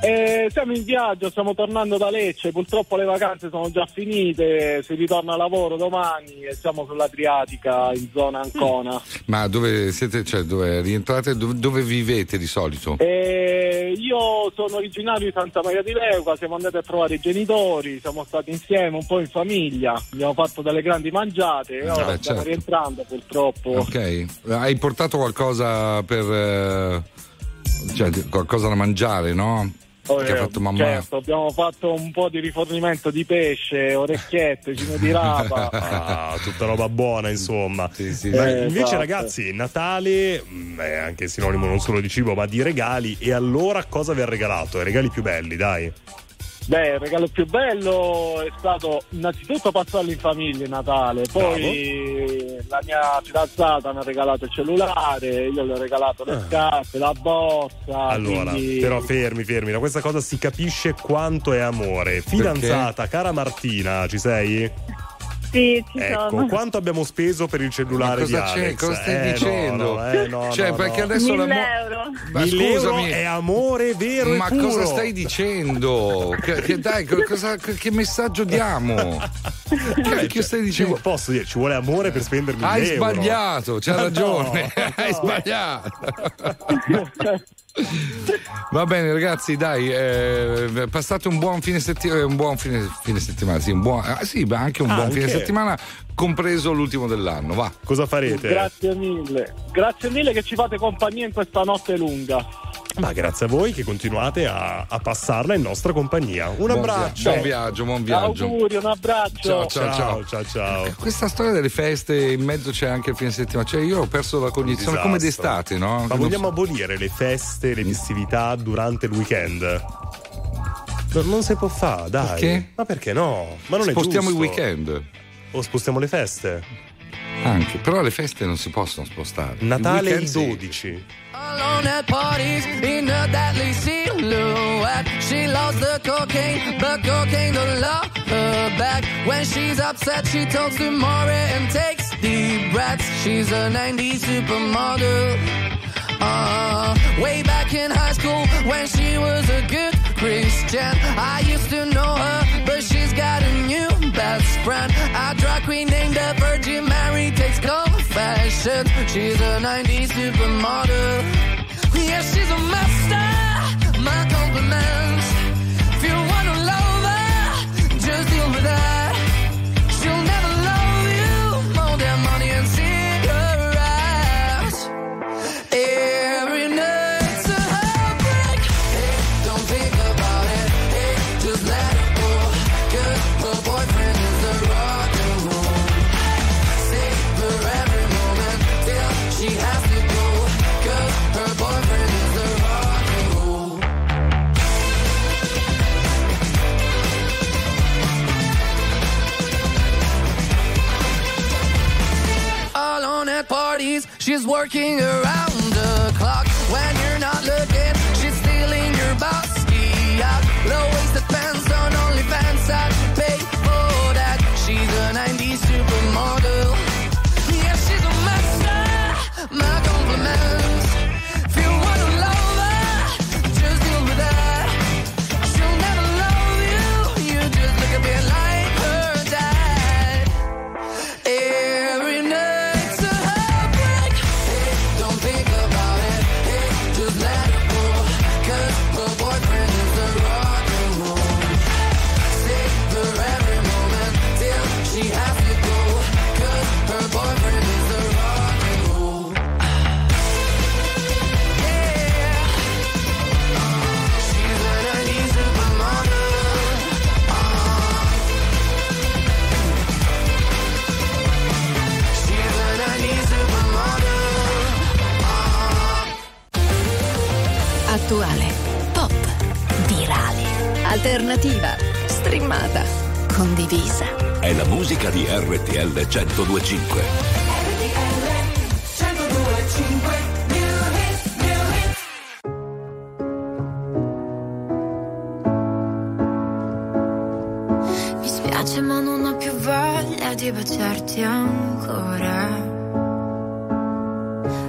Eh, siamo in viaggio, stiamo tornando da Lecce, purtroppo le vacanze sono già finite, si ritorna a lavoro domani e siamo sull'Adriatica in zona Ancona. Ma dove siete, cioè dove rientrate, dove, dove vivete di solito? Eh, io sono originario di Santa Maria di Leuca, siamo andati a trovare i genitori, siamo stati insieme un po' in famiglia, abbiamo fatto delle grandi mangiate e ora beh, stiamo certo. rientrando purtroppo. Ok, hai portato qualcosa per... eh, cioè qualcosa da mangiare, no? Che ha fatto mamma. Certo, abbiamo fatto un po' di rifornimento di pesce, orecchiette, cino di rapa. Ah, tutta roba buona, insomma. sì, Ma Eh, invece, esatto. ragazzi, Natale mm, è anche sinonimo non solo di cibo, ma di regali. E allora cosa vi ha regalato? I regali più belli, dai. Beh, il regalo più bello è stato innanzitutto passarlo in famiglia Natale, poi la mia fidanzata mi ha regalato il cellulare, io le ho regalato le scarpe, la borsa. Ah. Allora, quindi- però fermi, fermi, da questa cosa si capisce quanto è amore. Fidanzata, cara Martina, ci sei? Sì, ci Ecco, sono. quanto abbiamo speso per il cellulare di? Alex? Cosa stai Eh, no, dicendo? no, eh, no, Cioè, no, perché no. adesso la euro. Ma 1000 euro è amore vero ma e puro. cosa stai dicendo? Che, che dai, che, cosa- che- messaggio diamo? Che, che stai dicendo? Ci- posso dire, ci vuole amore per spendermi Hai mille euro. sbagliato, no, ragione. no. Hai sbagliato. Va bene, ragazzi, dai, eh, passate un buon fine settimana. Un buon fine, fine settimana, sì, un buon, ah, sì, ma anche un buon Anche. fine settimana, compreso l'ultimo dell'anno. Va. Cosa farete? Grazie mille, grazie mille che ci fate compagnia in questa notte lunga. Ma grazie a voi che continuate a, a passarla in nostra compagnia. Un Buon abbraccio. via- buon viaggio, buon viaggio. Auguri, un abbraccio. Ciao, ciao, ciao. ciao, ciao. Questa storia delle feste, in mezzo c'è anche il fine settimana. Cioè, io ho perso la cognizione come d'estate, no? Ma vogliamo abolire le feste, le festività durante il weekend? No, non si può fare, dai. Perché? Ma perché no? Ma non Spostiamo è i giusto. weekend. O spostiamo le feste? Anche, però le feste non si possono spostare. Natale il il weekend sì. 12. Alone at parties in a deadly silhouette. She loves the cocaine, but cocaine don't love her back. When she's upset, she talks to Maury and takes deep breaths. She's a 90s supermodel. Uh, way back in high school when she was a good Christian. I used to know her, but she's got a new best friend. A drag queen named the Virgin Mary takes confessions. She's a 90s supermodel. Yeah, she's a master. My compliments. Parties. She's working around alternativa, streamata, condivisa. È la musica di RTL 1025. Mi spiace ma non ho più voglia di baciarti ancora.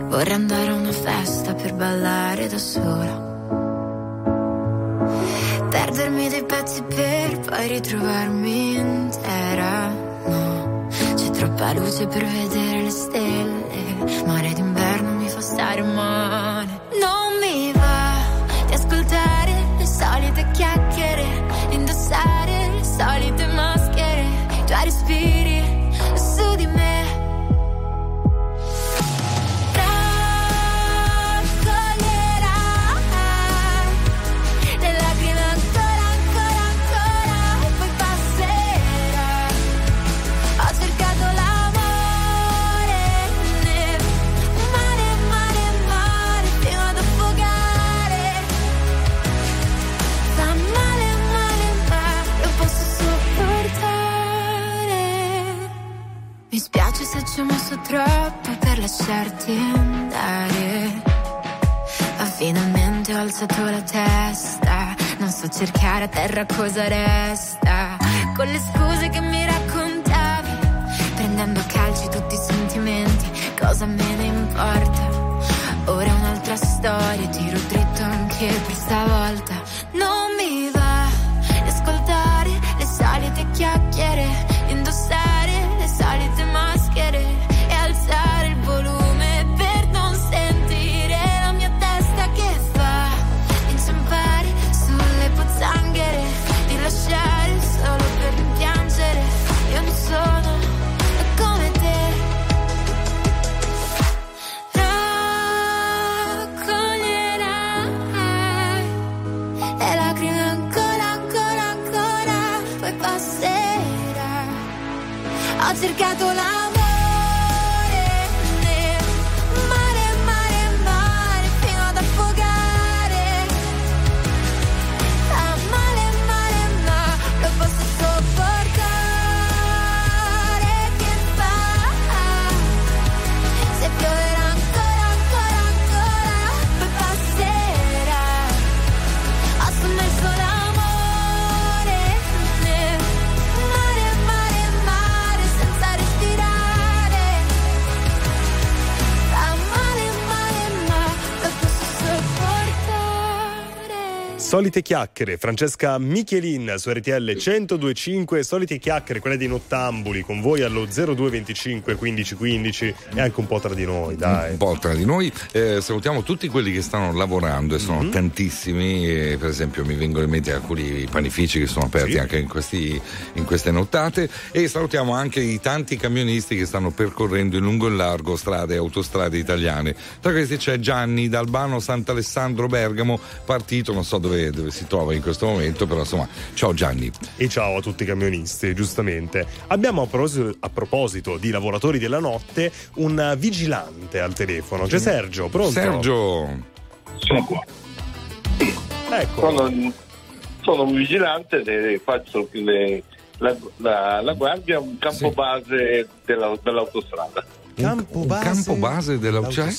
Vorrei andare a una festa per ballare da sola. Perdermi dei pezzi per poi ritrovarmi intera. No, c'è troppa luce per vedere le stelle. Mare d'inverno mi fa stare male. Lasciarti andare. Ma finalmente ho alzato la testa. Non so cercare a terra cosa resta. Con le scuse che mi raccontavi. Prendendo a calci tutti i sentimenti. Cosa me ne importa? Ora è un'altra storia. Tiro dritto anche per stavolta. Solite chiacchiere, Francesca Michelin su RTL 1025, solite chiacchiere, quelle dei nottambuli, con voi allo 0225 15 15 e anche un po' tra di noi, dai. Un po' tra di noi. Eh, salutiamo tutti quelli che stanno lavorando e sono Mhm. tantissimi. eh, per esempio, mi vengono in mente alcuni panifici che sono aperti anche in, questi- in queste nottate. E salutiamo anche i tanti camionisti che stanno percorrendo in lungo e in largo strade e autostrade italiane. Tra questi c'è Gianni da Albano Sant'Alessandro Bergamo, partito, non so dove, dove si trova in questo momento, però insomma, ciao Gianni. E ciao a tutti i camionisti, giustamente. Abbiamo a proposito, a proposito di lavoratori della notte un vigilante al telefono. C'è Sergio, pronto? Sergio. Sono qua. Ecco. Sono, sono un vigilante e faccio le- la, la- la guardia a un campo base della- dell'autostrada. Campo Un campo base della cioè?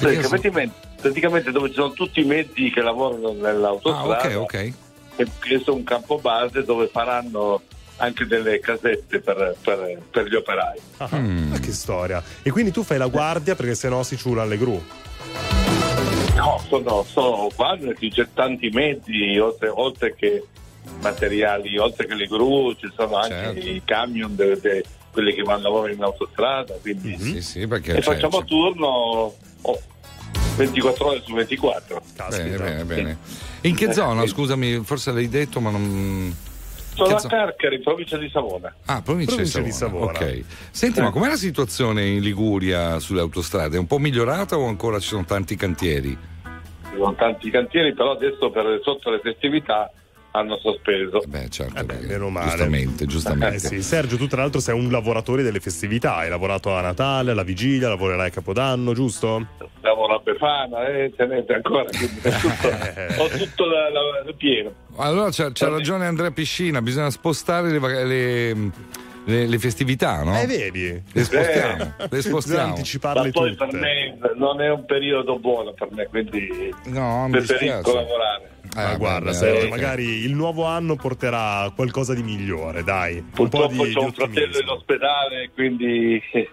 Praticamente, praticamente dove ci sono tutti i mezzi che lavorano nell'autostrada. Ah, ok, ok. E questo è un campo base dove faranno anche delle casette per, per- per gli operai. Ah, Mm. ma che storia. E quindi tu fai la guardia perché sennò si ciulano le gru. No, sono, sono guardia, ci c'è tanti mezzi, oltre, oltre che materiali, oltre che le gru, ci sono anche Certo. i camion, de- de- quelli che vanno a lavorare in autostrada. Quindi Sì, sì, perché e c'è- facciamo a turno oh, 24 ore su 24. Bene, bene, bene. In che Eh, zona? eh. Scusami, forse l'hai detto, ma non. Sono a Carcari, in provincia di Savona. Ah, provincia, Provincia di di Savona. Savona. Ok. Senti, ma com'è la situazione in Liguria sulle autostrade? È un po' migliorata o ancora ci sono tanti cantieri? Ci sono tanti cantieri, però adesso per, sotto le festività hanno sospeso. Beh, certo, Meno male. giustamente, giustamente. Eh sì, Sergio, tu tra l'altro sei un lavoratore delle festività, hai lavorato a Natale, alla vigilia, lavorerai a Capodanno, giusto? Lavoro a Befana, eh, tenete ancora, tutto, ho tutto la, la- pieno. Allora c'ha, c'ha ragione Andrea Piscina, bisogna spostare le, le- le- le festività, no? Eh, vedi? Le spostiamo, Eh. le spostiamo. anticiparle Ma poi per tutte. me non è un periodo buono per me, quindi No, mi preferisco lavorare. Ma Eh, guarda, beh, Sergio, ok. magari il nuovo anno porterà qualcosa di migliore, dai. Un po' Purtroppo di, c'ho di un fratello in ospedale, quindi Eh,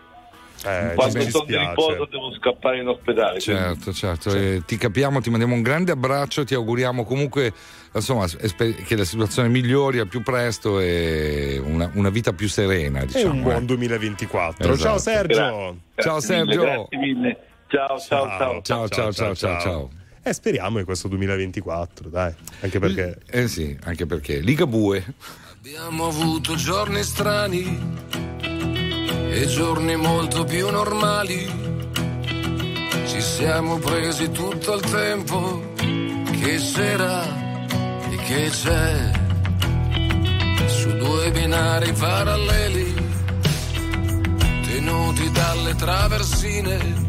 ci quando sono di riposo devo scappare in ospedale. quindi- Certo, certo, eh, ti capiamo, ti mandiamo un grande abbraccio, ti auguriamo comunque insomma, espe- che la situazione migliori al più presto e una, una vita più serena, E diciamo. un buon eh. 2024. Esatto. Ciao Sergio. Grazie. Ciao Grazie mille, Sergio. grazie mille. Ciao, ciao, ciao. Ciao, ciao, ciao, ciao, ciao. Eh, speriamo in questo 2024, dai. Anche perché Eh sì, anche perché Ligabue. Abbiamo avuto giorni strani e giorni molto più normali. Ci siamo presi tutto il tempo che c'era e che c'è. Su due binari paralleli, tenuti dalle traversine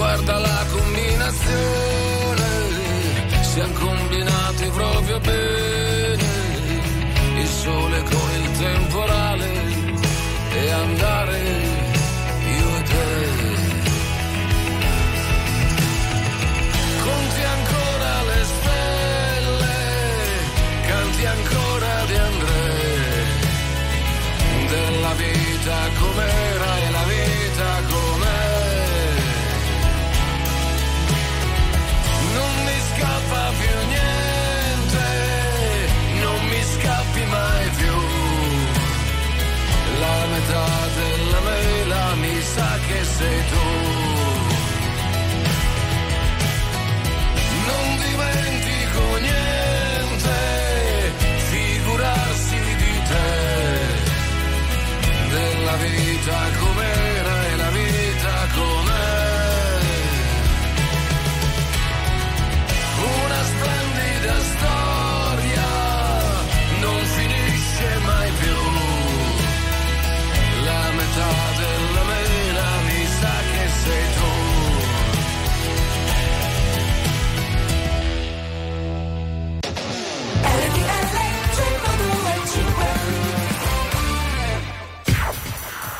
guarda la combinazione, si è combinati proprio bene, il sole con il temporale e andare io te. Conti ancora le stelle, canti ancora di Andrea, della vita com'è. dark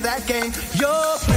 that game. You're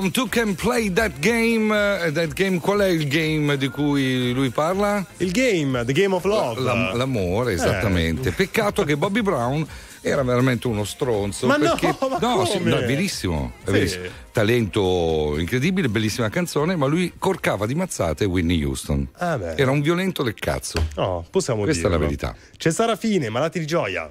Brown, Tu Can Play That Game. Uh, that Game, qual è il game di cui lui parla? Il game, The Game of Love. L'am- l'amore, esattamente. Eh. Peccato che Bobby Brown era veramente uno stronzo. Ma perché, no, ma no, sì, no, è verissimo, è sì. verissimo. Talento incredibile, bellissima canzone, ma lui corcava di mazzate Whitney Houston. Ah era un violento del cazzo. No, possiamo Questa dirlo. è la verità. C'è Sarafine, malati di gioia.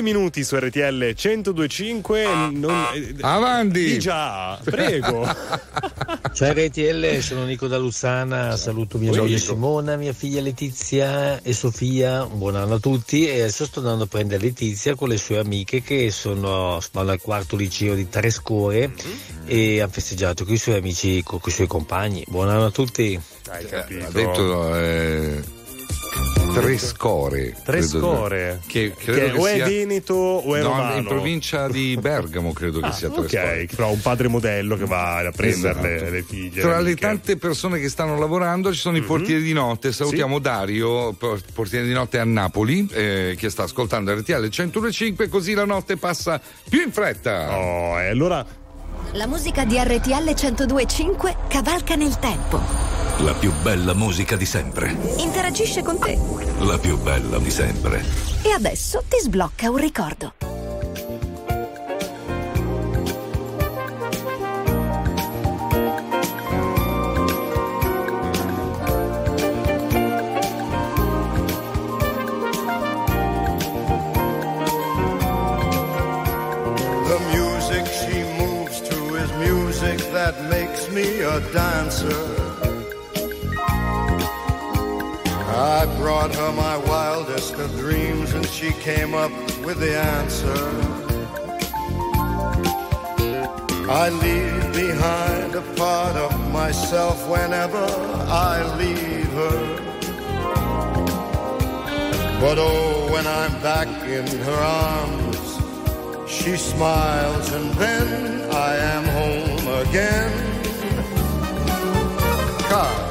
Minuti su RTL 1025. Non, eh, Avanti! Di già, prego. Ciao RTL, sono Nico da Lussana, saluto mia Ciao, moglie Nico. Simona, mia figlia Letizia e Sofia, un buon anno a tutti e adesso sto andando a prendere Letizia con le sue amiche che sono, vanno al quarto liceo di Trescore e hanno festeggiato con i suoi amici, con, con i suoi compagni. Buon anno a tutti. Hai capito. Ha detto eh, tre score. Tre credo. score. Che, Che credo o è sia- Veneto o è no, romano. in provincia di Bergamo credo che Ah, sia tre ok, score. però un padre modello che va a prendere le, Esatto. le figlie. Tra le le tante persone che stanno lavorando ci sono i portieri di notte. Salutiamo Dario, por- portiere di notte a Napoli, eh, che sta ascoltando RTL 105, così la notte passa più in fretta. Oh, e allora La musica di RTL 1025 cavalca nel tempo. La più bella musica di sempre. Interagisce con te. La più bella di sempre. E adesso ti sblocca un ricordo. The music she moves to is music that makes me a dancer. I brought her my wildest of dreams and she came up with the answer. I leave behind a part of myself whenever I leave her. But oh, when I'm back in her arms, she smiles and then I am home again. Cause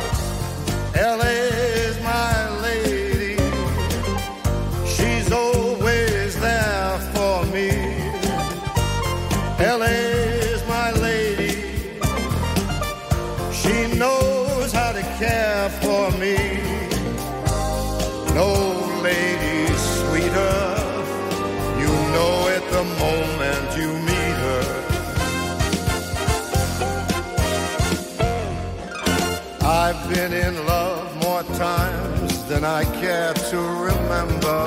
been in love more times than I care to remember.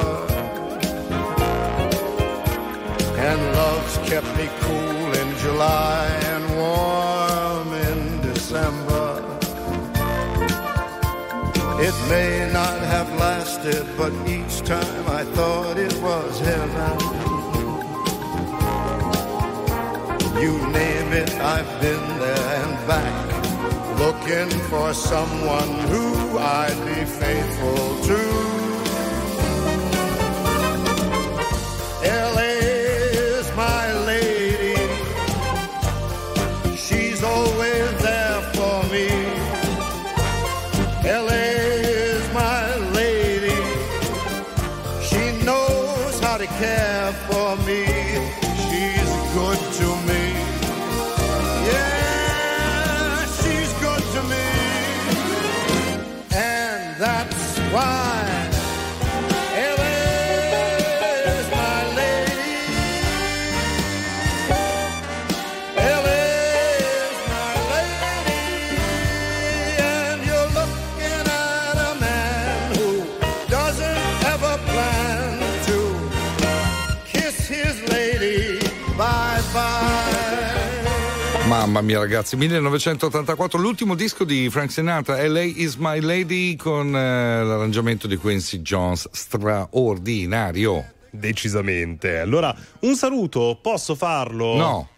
And love's kept me cool in July and warm in December. It may not have lasted, but each time I thought it was heaven. You name it, I've been looking for someone who I'd be faithful to. LA is my lady, she's always there for me. LA is my lady. She knows how to care Mamma mia ragazzi, 1984, l'ultimo disco di Frank Sinatra, LA is My Lady con eh, l'arrangiamento di Quincy Jones, straordinario. Decisamente. Allora, un saluto, posso farlo? No.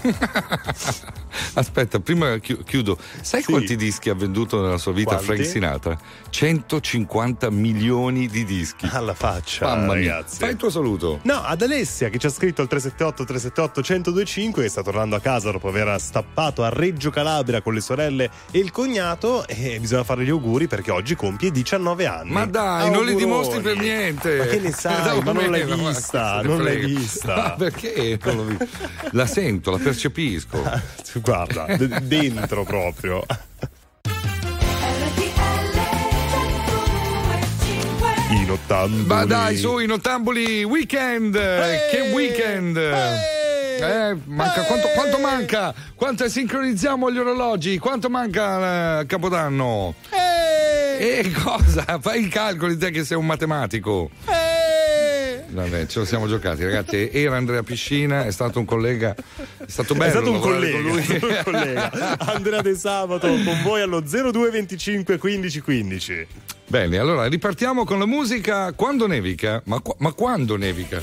Aspetta, prima chi- chiudo. Sai quanti dischi ha venduto nella sua vita Quanti? Frank Sinatra? 150 milioni di dischi. Alla faccia, Mamma mia. ragazzi. Fai il tuo saluto. No, ad Alessia che ci ha scritto al 378 378 1025 che sta tornando a casa dopo aver stappato a Reggio Calabria con le sorelle e il cognato e bisogna fare gli auguri perché oggi compie 19 anni. Ma dai, non li Auguroni. dimostri per niente. Ma che ne sai? Da ma non l'hai vista, non l'hai vista. Ma perché? Non l'ho vista. La sento, la percepisco. Guarda, d- dentro proprio. In ottamboli. Ma dai, su, in ottamboli, weekend! Che weekend! Eh, manca, quanto, quanto manca? Quanto sincronizziamo gli orologi? Quanto manca eh, Capodanno? E cosa? Fai i calcoli te che sei un matematico. Vabbè, ce lo siamo giocati, ragazzi. Era Andrea Piscina, è stato un collega. È stato bello. È stato un collega, con è stato un collega. Andrea De Sabato con voi allo 0225 15 15. Bene, allora ripartiamo con la musica. Quando nevica? Ma, ma quando nevica?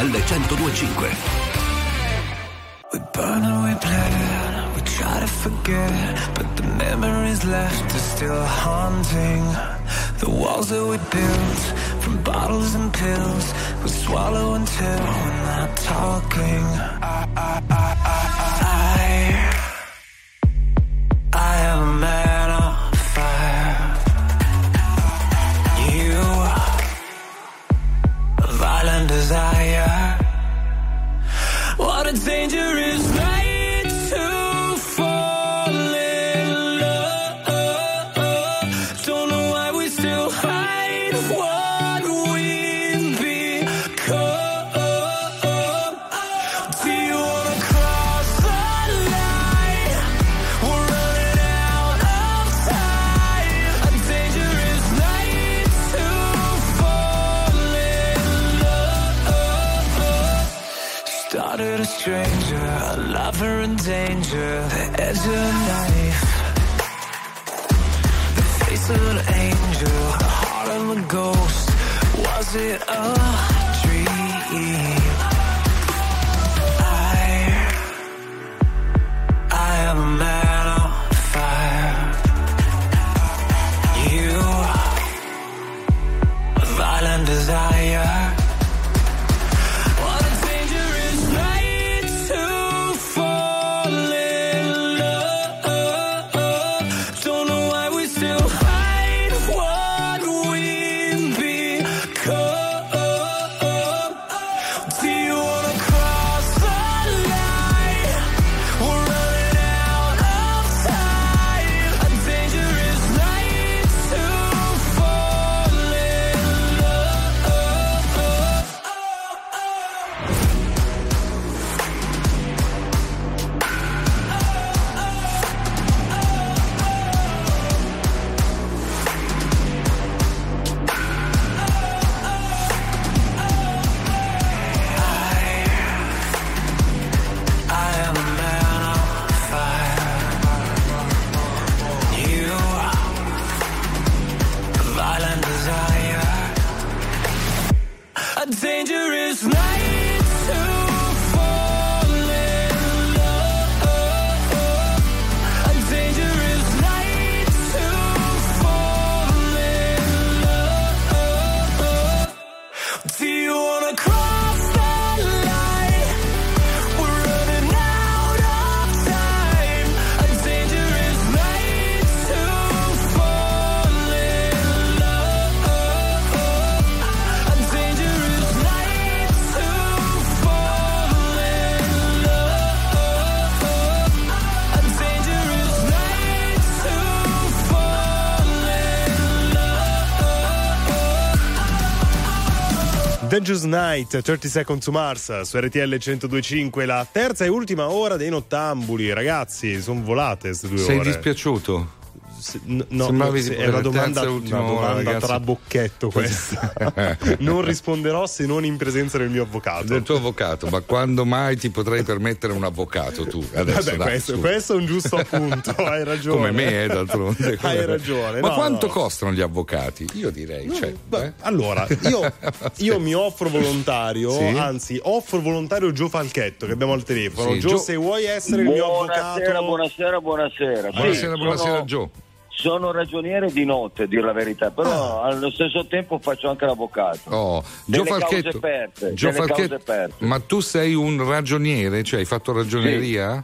RTL 1025. We burn and we plan, we try to forget, but the memories left are still haunting. The walls that we built from bottles and pills, we swallow until we're not talking. Dangerous Night, 30 Seconds to Mars su RTL 1025, la terza e ultima ora dei nottambuli. Ragazzi, sono volate queste due Sei ore. dispiaciuto? No, no, Sembravi sì, tipo è una domanda, una domanda ragazzi. tra bocchetto questa. non risponderò se non in presenza del mio avvocato. Del tuo avvocato, ma quando mai ti potrai permettere un avvocato tu? Adesso, Vabbè, dai, questo, questo è un giusto appunto, hai ragione. Come me, eh, d'altronde. come Hai ragione. Ma no, quanto no. costano gli avvocati? Io direi. cioè, eh? Allora, io, io mi offro volontario, Sì. anzi, offro volontario Gio Falchetto che abbiamo al telefono. Sì, Gio, Gio- se vuoi essere il mio Buonasera, avvocato. buonasera, buonasera. Sì, Buonasera, buonasera, sono- Gio. Sono ragioniere di notte, a dire la verità, però allo stesso tempo faccio anche l'avvocato. Ah. Oh, Delle Gio cause Falchetto, aperte, Gio delle Falchetto, cause aperte. ma tu sei un ragioniere, cioè hai fatto ragioneria?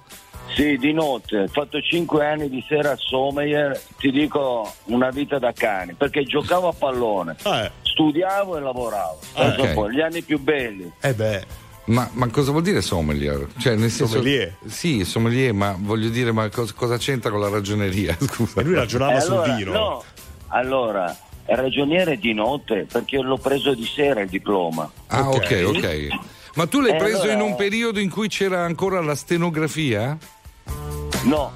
Sì, di notte, ho fatto 5 anni di sera a Sommelier, ti dico una vita da cane, perché giocavo a pallone, studiavo e lavoravo. Ah, Pensa un ok. po', gli anni più belli. Eh beh. Ma, ma cosa vuol dire sommelier? Cioè, nel senso, Sommelier? Sì, sommelier, ma voglio dire, ma cos- cosa c'entra con la ragioneria? Scusa. lui ragionava Eh, allora, No, allora, è ragioniere di notte perché l'ho preso di sera il diploma. Ah, ok, ok. Ma tu l'hai Eh, preso allora- in un periodo in cui c'era ancora la stenografia? No,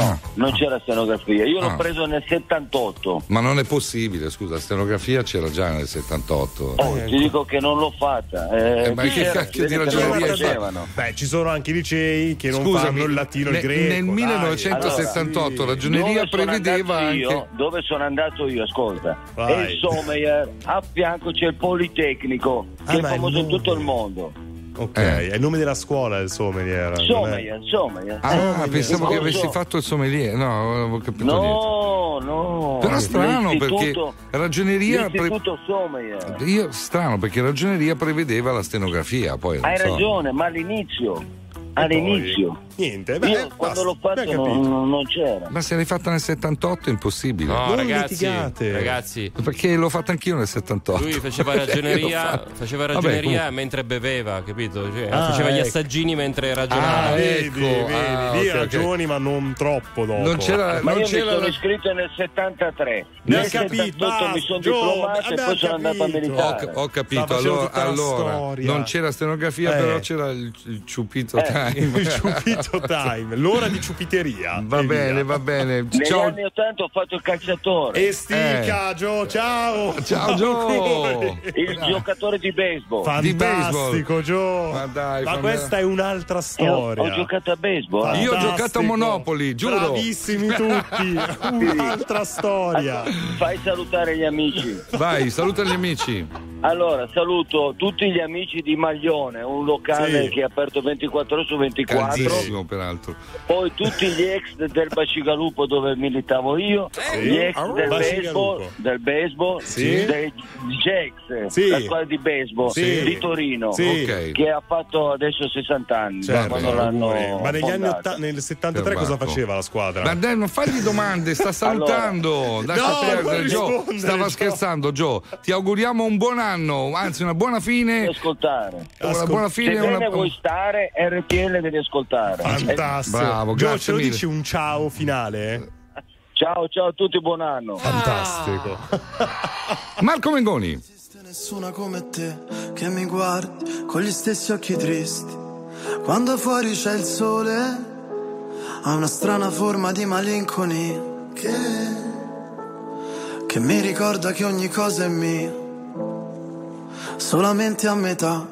no, non c'era stenografia. Io Ah. l'ho preso nel 78. Ma non è possibile, scusa, la stenografia c'era già nel 78. Oh, ti dico che non l'ho fatta. Eh, Eh, ma che cacchio di che ragioneria facevano. Beh, ci sono anche i licei che non Scusami, fanno il latino e il greco. nel dai. 1978 Allora, ragioneria prevedeva anche. io- dove sono andato io, ascolta, Vai. è il Sommelier, a fianco c'è il Politecnico, che Ah, è ma è famoso in tutto il mondo. Ok, Eh. è il nome della scuola il sommelier. non è- Sommelier, Sommelier. Ah, pensavo che avessi fatto il sommelier. No, non avevo capito niente. No, no. Però strano perché ragioneria. pre- L'istituto Sommelier. Io, strano perché ragioneria prevedeva la stenografia. Poi Hai so. ragione, ma all'inizio. All'inizio. Niente, Io quando l'ho fatto non, non c'era. Ma se l'hai fatta nel 78 è impossibile. No, ragazzi, ragazzi. Perché l'ho fatta anch'io nel 78. Lui faceva ragioneria, faceva Vabbè, ragioneria comunque- mentre beveva, capito? Cioè, Ah, faceva gli ecco. assaggini mentre ragionava. Ah, vedi, ecco. vedi, Ah, lì ok, ok. ragioni, ma non troppo dopo. Non c'era- Ma non io mi c'era sono iscritto nel 73. Abbiamo Nel capito, 78 mi sono diplomato e poi sono andato a militare. Ho, ho capito, allora, allora, non c'era stenografia, Eh. però c'era il, il ciupito Eh. time. Il ciupito time, l'ora di ciupiteria. Va E bene, via. va bene. Negli Ciao. anni 80 ho fatto il calciatore. E stica, Gio, ciao! Eh. Ciao, Gio! Il giocatore di baseball. Di Fantastico, baseball. Gio! Ma dai, Ma questa è un'altra Eh, ho, storia. ho giocato a baseball. eh. Io ho Fantastico. giocato a Monopoli, giuro. Bravissimi tutti! Un'altra storia! Fai salutare gli amici. Vai, saluta gli amici. Allora, saluto tutti gli amici di Maglione, un locale Sì. che è aperto 24 ore su 24. Caldissimo, peraltro. Poi tutti gli ex del Bacigalupo dove militavo io, gli ex del baseball, del baseball Sì. dei Jax, Sì. la squadra di baseball Sì. di Torino, Sì. Ok. che ha fatto adesso 60 anni Certo, Ma negli anni fondata. otta- nel 73 Per cosa faceva la squadra? Ma dai, non fagli domande, sta salutando. Lascia No, perdere, Gio. Stava scherzando, Gio. Ti auguriamo un buon anno, anzi, una buona fine. ascoltare. Una buona fine. Se Una... vuoi stare, RTL devi ascoltare. Fantastico. Bravo, Gio, grazie ce lo mille. dici un ciao finale? Ciao, ciao a tutti, buon anno. Fantastico. Marco Mengoni. Nessuna come te che mi guardi con gli stessi occhi tristi. Quando fuori c'è il sole, ha una strana forma di malinconia che, che mi ricorda che ogni cosa è mia, solamente a metà.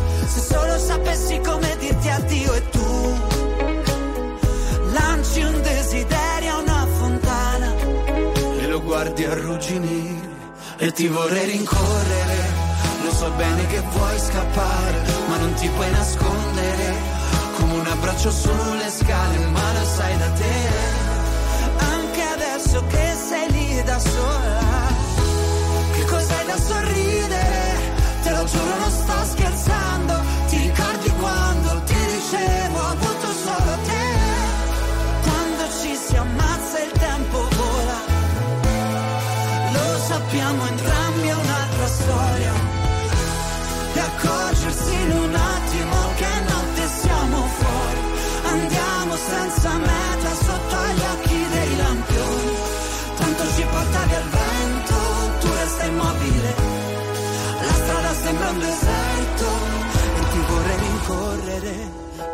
Se solo sapessi come dirti addio e tu lanci un desiderio a una fontana e lo guardi arrugginire e ti vorrei rincorrere. Lo so bene che vuoi scappare, ma non ti puoi nascondere. Come un abbraccio sulle scale,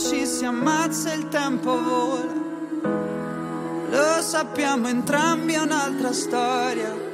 Ci si ammazza il tempo vola. Lo sappiamo entrambi, è un'altra storia.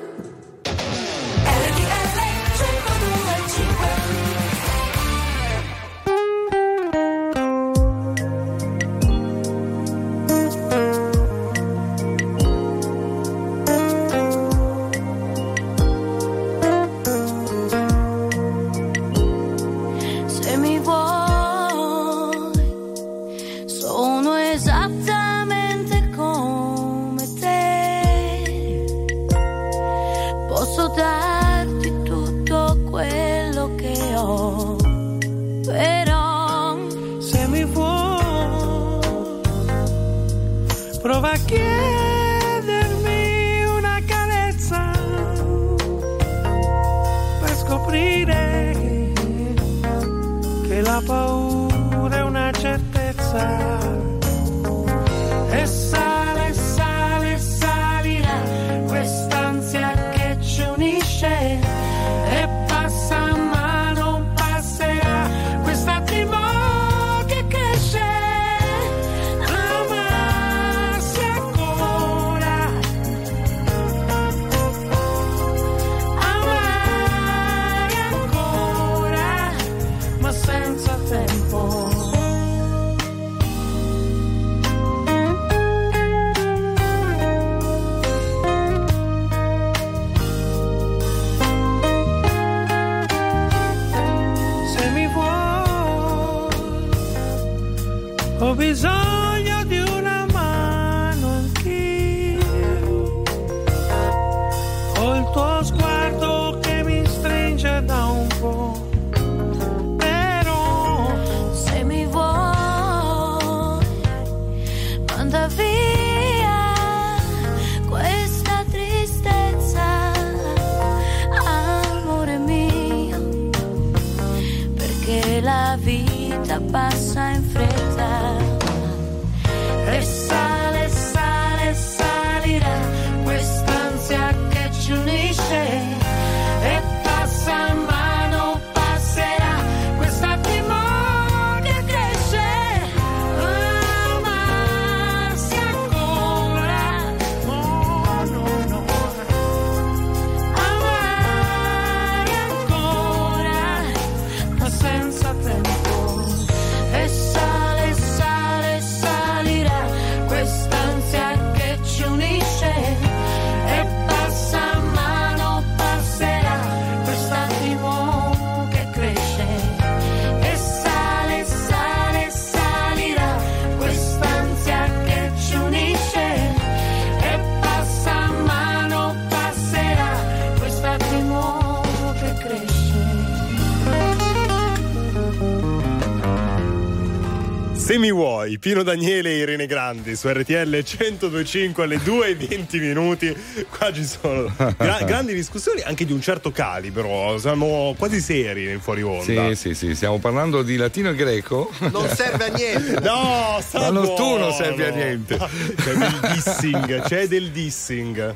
Se mi vuoi, Pino Daniele e Irene Grandi su RTL 1025 alle 2 e 20 minuti. Qua ci sono gra- grandi discussioni anche di un certo calibro. Siamo quasi seri in fuori onda. Sì, sì, sì, stiamo parlando di latino e greco. Non serve a niente. No, sta Ma non- tu non servi a niente. C'è del dissing, c'è del dissing.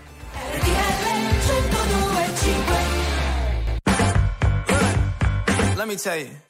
Let me tell. You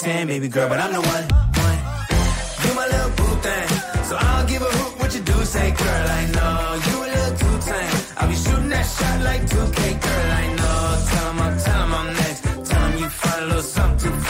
10, baby girl, but I'm the one. one. You my little boo thing. So I'll give a hoot what you do say, girl. I know you a little too tame. I'll be shooting that shot like 2K, girl. I know. Tell 'em I'm, tell 'em I'm next. Tell 'em you find a little something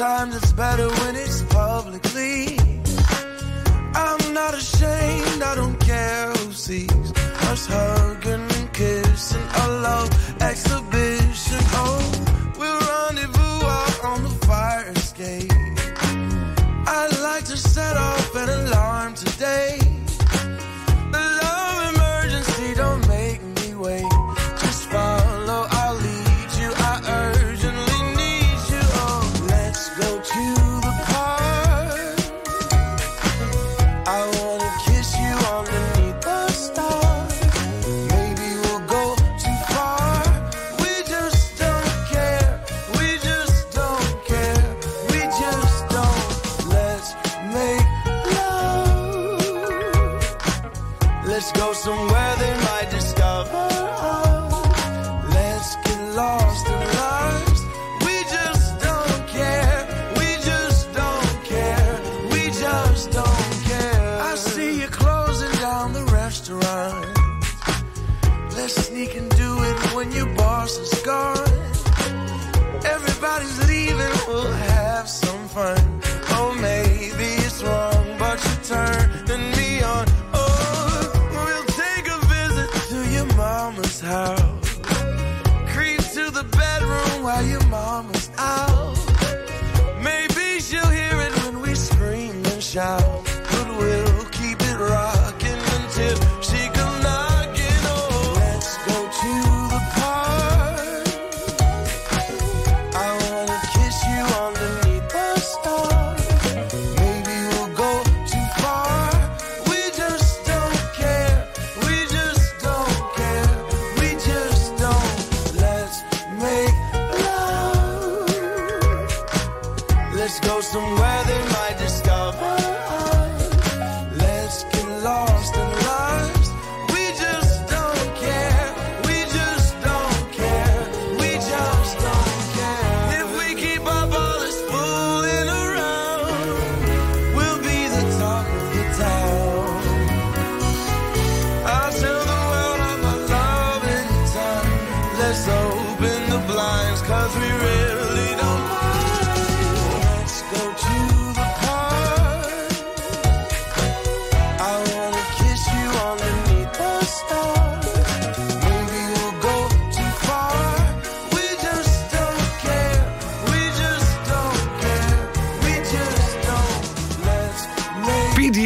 Sometimes it's better when it's publicly. I'm not ashamed, I don't care who sees us hugging and kissing a love exhibition. Oh, we'll rendezvous out on the fire escape. I'd like to set off an alarm today.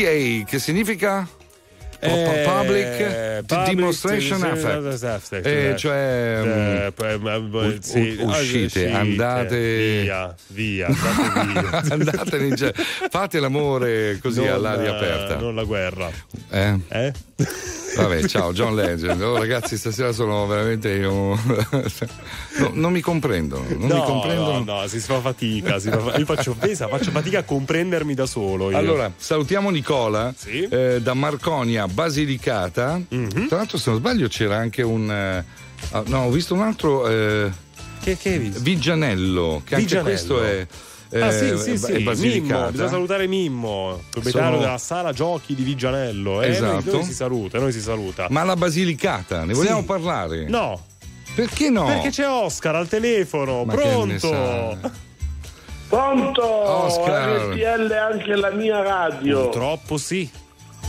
PDA, che significa? Eh, Public public Demonstration Effect. Eh, eh. cioè, mm, Eh, ma- u- sì, uscite, andate via, via, andate via. Andate in ge- fate l'amore così Non, all'aria eh, aperta. Non la guerra. Eh? Eh? Vabbè, ciao John Legend. Oh, ragazzi, stasera sono veramente io. No, non mi comprendono. Non no, mi comprendono. no, no, si fa fatica. si fa Io faccio, pensa, faccio fatica a comprendermi da solo. io. Allora, salutiamo Nicola eh, da Marconia, Basilicata. Mhm. Tra l'altro, se non sbaglio, c'era anche un. eh, ah, no, ho visto un altro. eh, che, che hai visto? Vigianello, che anche Vigianello. questo è. Ah, eh, sì, sì, sì. Mimmo, bisogna salutare Mimmo, proprietario Sono- della sala giochi di Vigianello. Eh, noi, Esatto. noi si saluta, noi si saluta. Ma la Basilicata, ne Sì. vogliamo parlare? No. Perché no? Perché c'è Oscar al telefono, Ma pronto? Pronto? Oscar. RTL anche la mia radio. Purtroppo sì.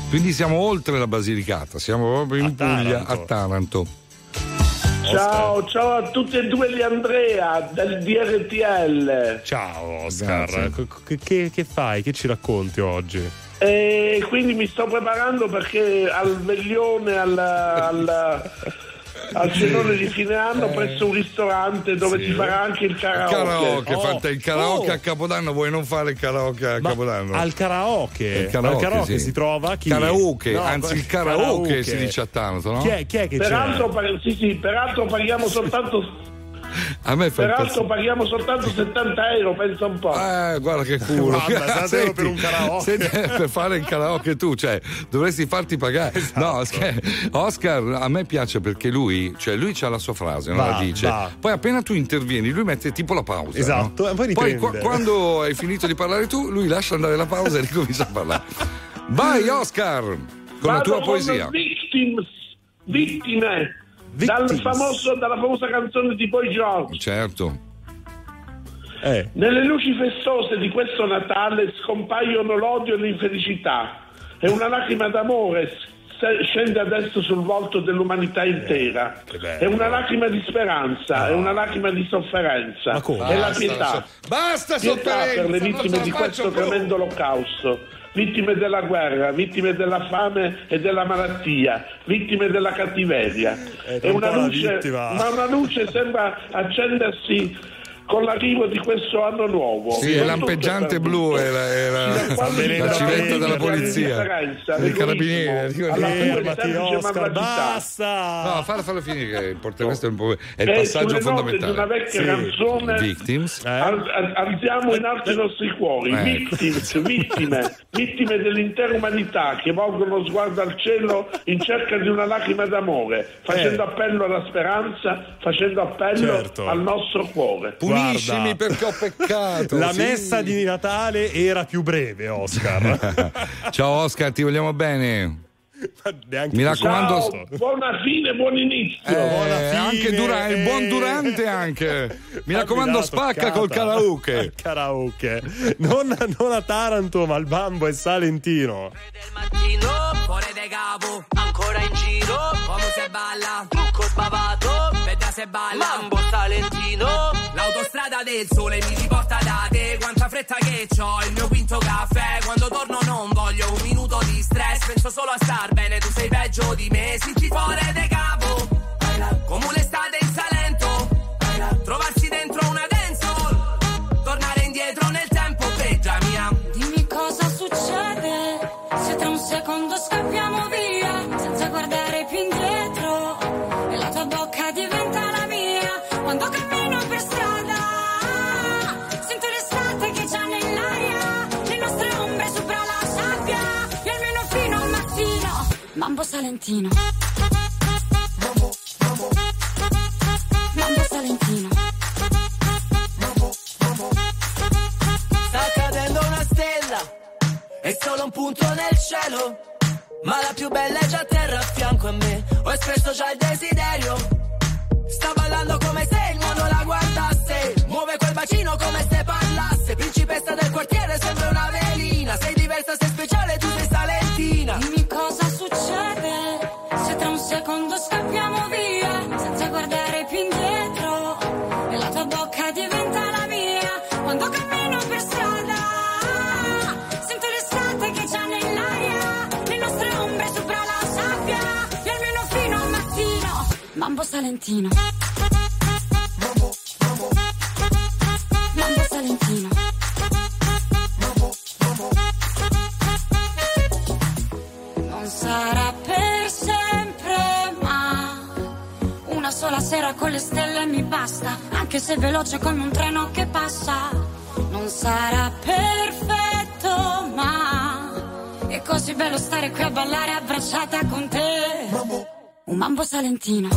Quindi siamo oltre la Basilicata, siamo proprio in Puglia, Taranto. a Taranto. Ciao, ciao a tutti e due gli Andrea del DRTL. Ciao Oscar, che, che fai? Che ci racconti oggi? E quindi mi sto preparando perché al veglione, al, al, al cenone di fine anno presso un ristorante dove Sì. si farà anche il karaoke. Karaoke, Oh. fate il karaoke Oh. a Capodanno, vuoi non fare il karaoke a Ma Capodanno? al karaoke, Il karaoke, al karaoke sì. si trova chi? Karaoke, No, anzi il karaoke. karaoke si dice a Taranto, no? Chi è, chi è che Peraltro, c'è? par- sì, sì, peraltro paghiamo soltanto A me fa peraltro impazzire. paghiamo soltanto 70 euro, pensa un po'. Eh, guarda che culo. Guarda, 70 euro per un karaoke. senti, per fare il karaoke tu, cioè, dovresti farti pagare. Esatto. No, Oscar a me piace perché lui, cioè, lui c'ha la sua frase, non Va, la dice. va. Poi appena tu intervieni, lui mette tipo la pausa. Esatto, no? e poi Poi qua- quando hai finito di parlare tu, lui lascia andare la pausa e ricomincia a parlare. Vai, Oscar, con la Vado tua con poesia. Victims, vittime. Dal famoso, dalla famosa canzone di Boy George. Certo. Eh, Nelle luci festose di questo Natale scompaiono l'odio e l'infelicità e una lacrima d'amore scende adesso sul volto dell'umanità intera. bello. È una lacrima di speranza, è una lacrima di sofferenza. È la Basta, pietà. so- basta Pietà sofferenza, per le vittime di questo più. tremendo olocausto. Vittime della guerra, vittime della fame e della malattia, vittime della cattiveria. Eh, e una luce, ma una luce sembra accendersi con l'arrivo di questo anno nuovo. Sì, è lampeggiante blu, era, era la si civetta della la polizia. indifferenza, Dei carabinieri. l'egoismo, alla cura di fermati semplice Oscar, malvagità. basta! No, fallo, fallo finire, il porta- questo è, un po', è il E passaggio di una fondamentale. vecchia Sì. canzone Victims. Eh? al- al- alziamo in alto i nostri cuori, Eh. victims, vittime, vittime dell'intera umanità che volgono lo sguardo al cielo in cerca di una lacrima d'amore, facendo Eh. appello alla speranza, facendo appello Certo. al nostro cuore. Puniscimi perché ho peccato. La sì. messa di Natale era più breve, Oscar. Ciao Oscar, ti vogliamo bene. Mi raccomando. Ciao, buona fine, buon inizio. Eh, anche Dura- il buon Durante anche. Mi raccomando, spacca col karaoke. karaoke. Non, non a Taranto, ma al Bambo e Salentino. mattino, fuori ancora in giro, come se balla, trucco sbavato, vedrà se balla, mambo salentino, l'autostrada del sole mi riporta da te, quanta fretta che c'ho, il mio quinto caffè, quando torno non voglio un minuto di stress, penso solo a star bene, tu sei peggio di me, sinti fuori de capo, come un'estate salentino mambo salentino Sta cadendo una stella, è solo un punto nel cielo. Ma la più bella è già terra a fianco a me. Ho espresso già il desiderio. Sta ballando come se il mondo la guardasse. Muove quel bacino come se parlasse. Principessa del quartiere, sembra una velina. Sei diversa, sei speciale, tu sei salentina. Dimmi secondo scappiamo via senza guardare più indietro e la tua bocca diventa la mia. Quando cammino per strada sento l'estate che già nell'aria le nostre ombre sopra la sabbia e almeno fino al mattino mambo salentino anche se veloce come un treno che passa. Non sarà perfetto, ma è così bello stare qui a ballare abbracciata con te. Un mambo salentino.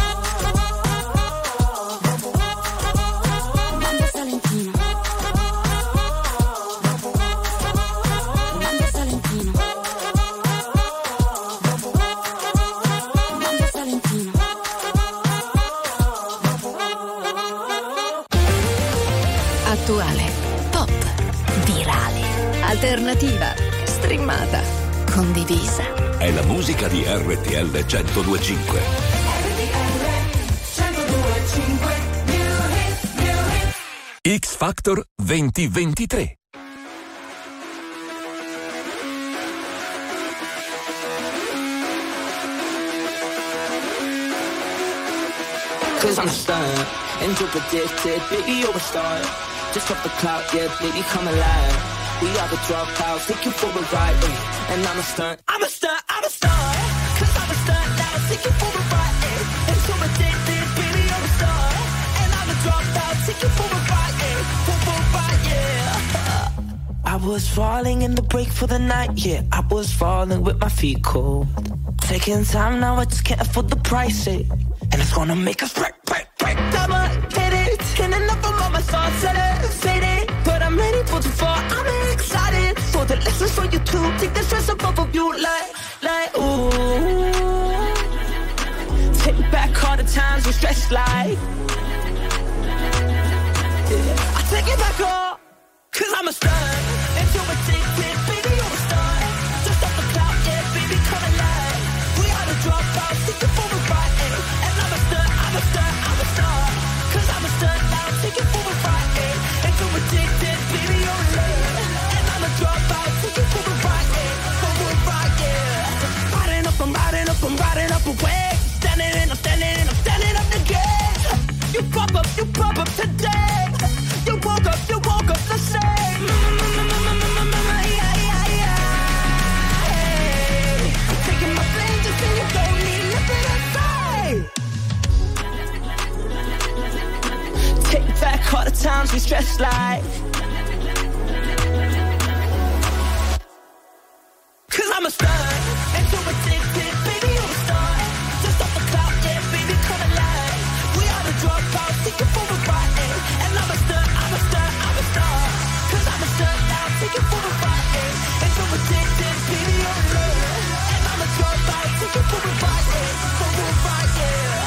Condivisa. È la musica di RTL 1025. X Factor 2023. Cause I'm stunned, angel predicted, baby, you're a star. Just off the cloud, yeah, baby, come alive. We are the dropouts, take you for a ride, eh, and I'm a stunt. I'm a stunt, I'm a stunt. Cause I'm a stunt now, take you for a ride, eh, and so addicted, baby, you're a star. And I'm a dropout, take you for a ride, eh, for, for a ride, yeah. I was falling in the break for the night, yeah. I was falling with my feet cold. Taking time now, I just can't afford the price, eh. And it's gonna make us break, break, break. Double hit it, and enough of all my thoughts elevated. But I'm ready for I'm excited for the lessons for you too. Take the stress off of you, like, like, ooh. Take back all the times we stressed like. Yeah. I take it back all, cause I'm a star. I'm riding up, up away. Standing in, I'm standing in, I'm standing up again. You pop up, you pop up today. You woke up, you woke up the same. I'm taking my plane so you don't need nothing to say. Take back all the times we stressed like. Cause I'm a star, and so addicted,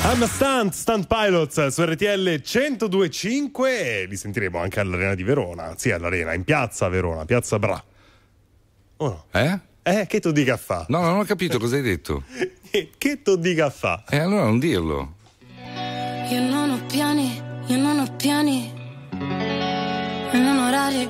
I'm a Stunt, Stunt Pilots su RTL 1025 e li sentiremo anche all'Arena di Verona, sì all'Arena, in piazza Verona, piazza Bra. Oh no. Eh? Eh, che tu dica fa? No, non ho capito cosa hai detto. che tu dica fa? E allora non dirlo. Io non ho piani, io non ho piani. E non orari,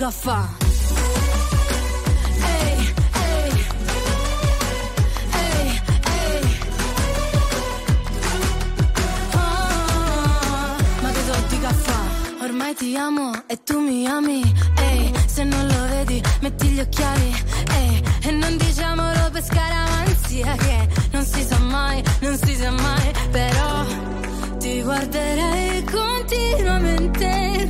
dico a fa'? Ehi. Oh, ma che so di caffè? Ormai ti amo e tu mi ami. Ehi, se non lo vedi, metti gli occhiali. Ehi, e non diciamolo per scaramanzia che non si sa mai, non si sa mai. Però ti guarderei continuamente.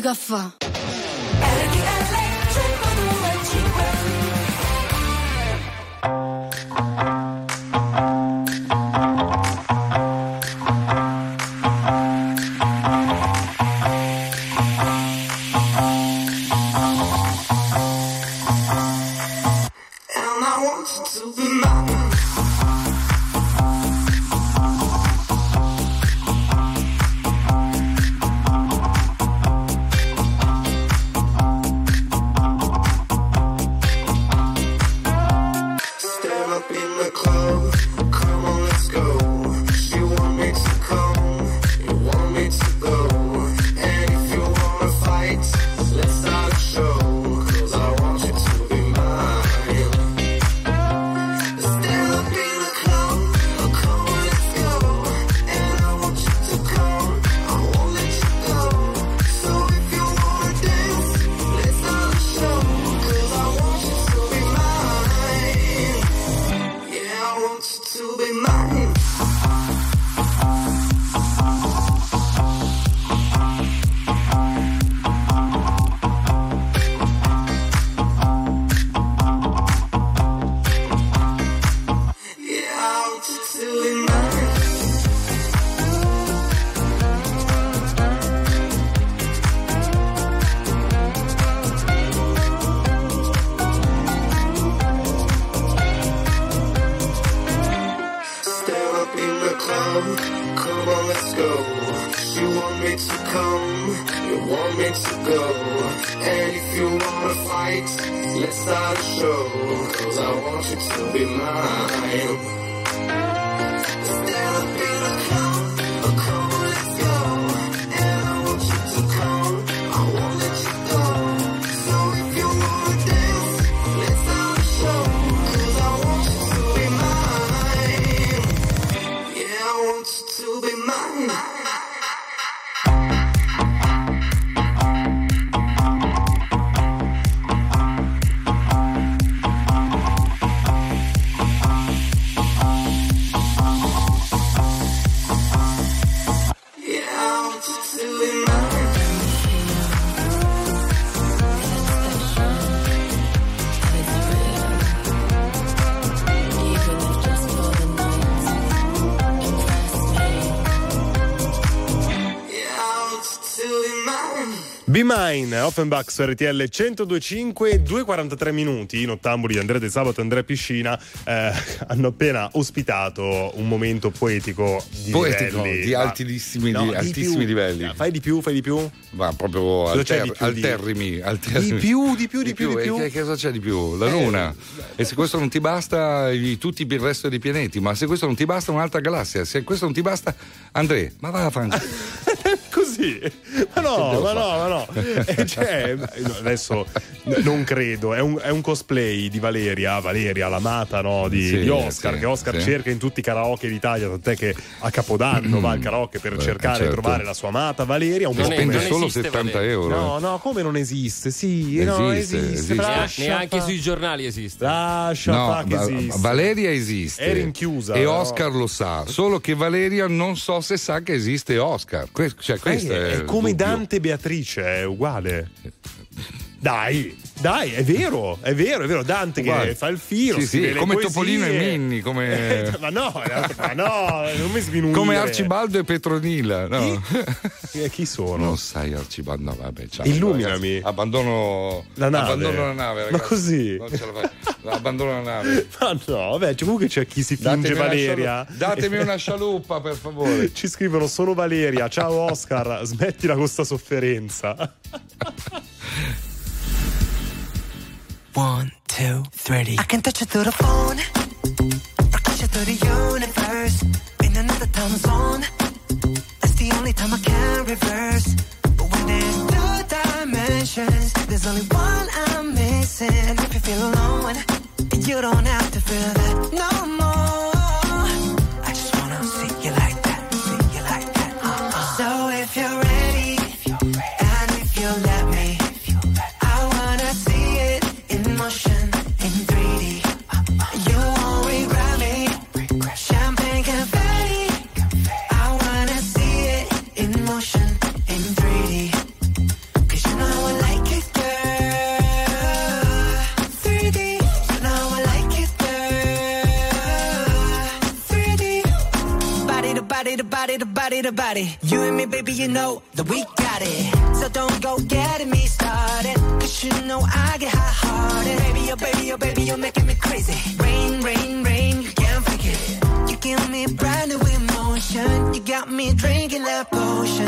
Ma che mine. Offenbach su RTL 1025, 2,43 minuti. I nottambuli di Andrea De Sabato e Andrea Piscina eh, hanno appena ospitato un momento poetico di Poetico, livelli, di ma- altissimi, No, di di altissimi più. livelli. Fai di più, fai di più. Ma proprio alter- di più di- alterrimi, alterrimi. Di più, di più, di più, di E più. Che, che cosa c'è di più? La Eh, Luna. E se questo non ti basta, tutti il resto dei pianeti. Ma se questo non ti basta, un'altra galassia. Se questo non ti basta, Andrea, ma va a fare. Così, ma no, ma no, ma no. Eh, cioè, adesso non credo. È un, è un cosplay di Valeria, Valeria, l'amata no, di, Sì, di Oscar, sì, che Oscar sì. cerca in tutti i karaoke d'Italia. Tant'è che a Capodanno va al karaoke per Beh, cercare certo. di trovare la sua amata Valeria. Un E po' spende solo 70 euro. No, no, come non esiste? Sì, no, Esiste, esiste. esiste. Lascia Neanche fa- sui giornali esiste. Lascia No, fa che Va- esiste. Valeria esiste. È rinchiusa, E no? Oscar lo sa. Solo che Valeria non so se sa che esiste Oscar. Que- cioè, questo Eh, è, è il come dubbio. Dante Beatrice, è uguale. Dai, dai, è vero, è vero, è vero. Dante Uguale. che fa il filo, Sì, sì, come poesie. Topolino e Minni, come- ma no, ma no, non mi sminuire. Come Arcibaldo e Petronilla. No? Eh, chi sono? Non sai Arcibaldo, no, vabbè, ciao. Illuminami. ragazzi. Abbandono La nave. Abbandono la nave, Ma ragazzi. così? Non ce la fai. Abbandono la nave. Ma no, vabbè, comunque c'è chi si finge Datemi una Valeria. scialu- datemi una scialuppa, per favore. Ci scrivono sono Valeria, ciao Oscar, smettila con sta sofferenza. One, two, three. I can touch you through the phone, or touch you through the universe. In another time zone, that's the only time I can reverse. But when there's two dimensions, there's only one I'm missing. And if you feel alone, you don't have to feel that no more. Body to body. You and me, baby, you know that we got it. So don't go getting me started. Cause you know I get hot hearted. Baby, oh baby, oh baby, you're making me crazy. Rain, rain, rain, you can't it. You give me brand new emotion. You got me drinking that potion.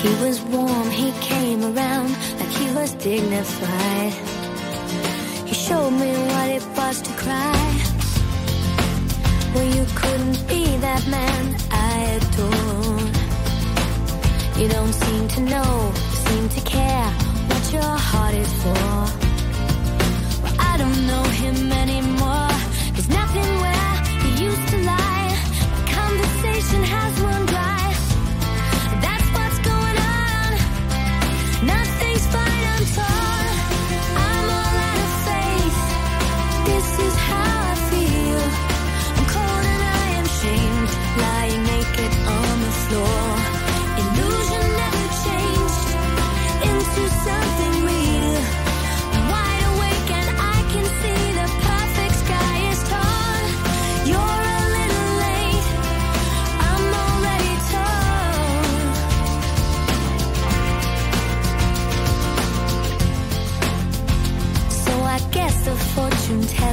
he was warm, he came around like he was dignified. He showed me what it was to cry. Well, you couldn't be that man I adore. You don't seem to know, seem to care what your heart is for. Well, I don't know him anymore.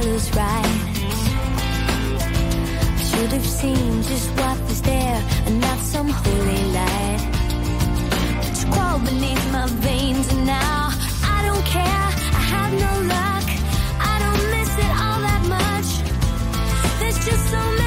Teller's right. Should have seen just what was there and not some holy light. It's crawled beneath my veins and now I don't care. I have no luck. I don't miss it all that much. There's just so many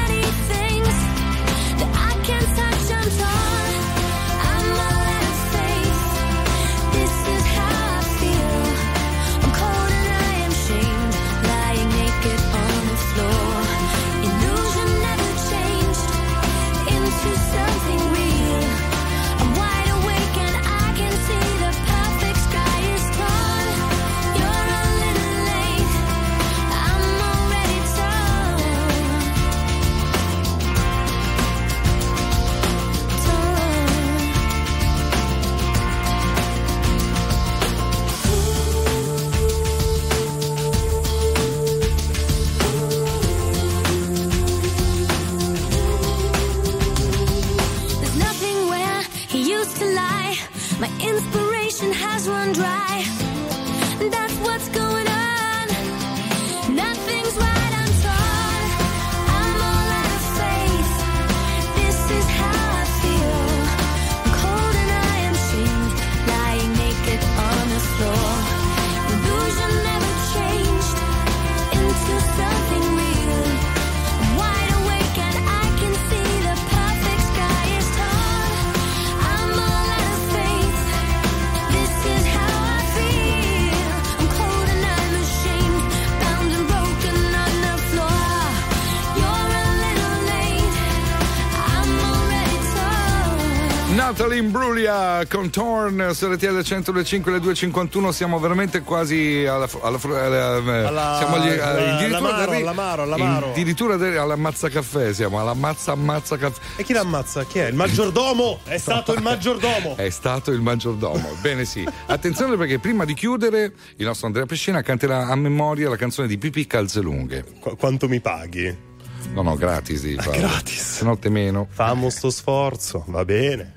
Natalie Imbruglia con Torn su RTL 105 le 251 siamo veramente quasi alla, alla, alla- Alla- siamo agli- addirittura all'amaro, all'amaro, addirittura all'ammazza caffè siamo alla mazza ammazza caffè E chi l'ammazza? Chi è? Il maggiordomo! È stato il maggiordomo! è stato il maggiordomo bene sì attenzione perché prima di chiudere il nostro Andrea Pescina canterà a memoria la canzone di Pipì Calzelunghe Qu- quanto mi paghi? no no gratis di farlo. gratis. se no te meno Famo sto sforzo, va bene.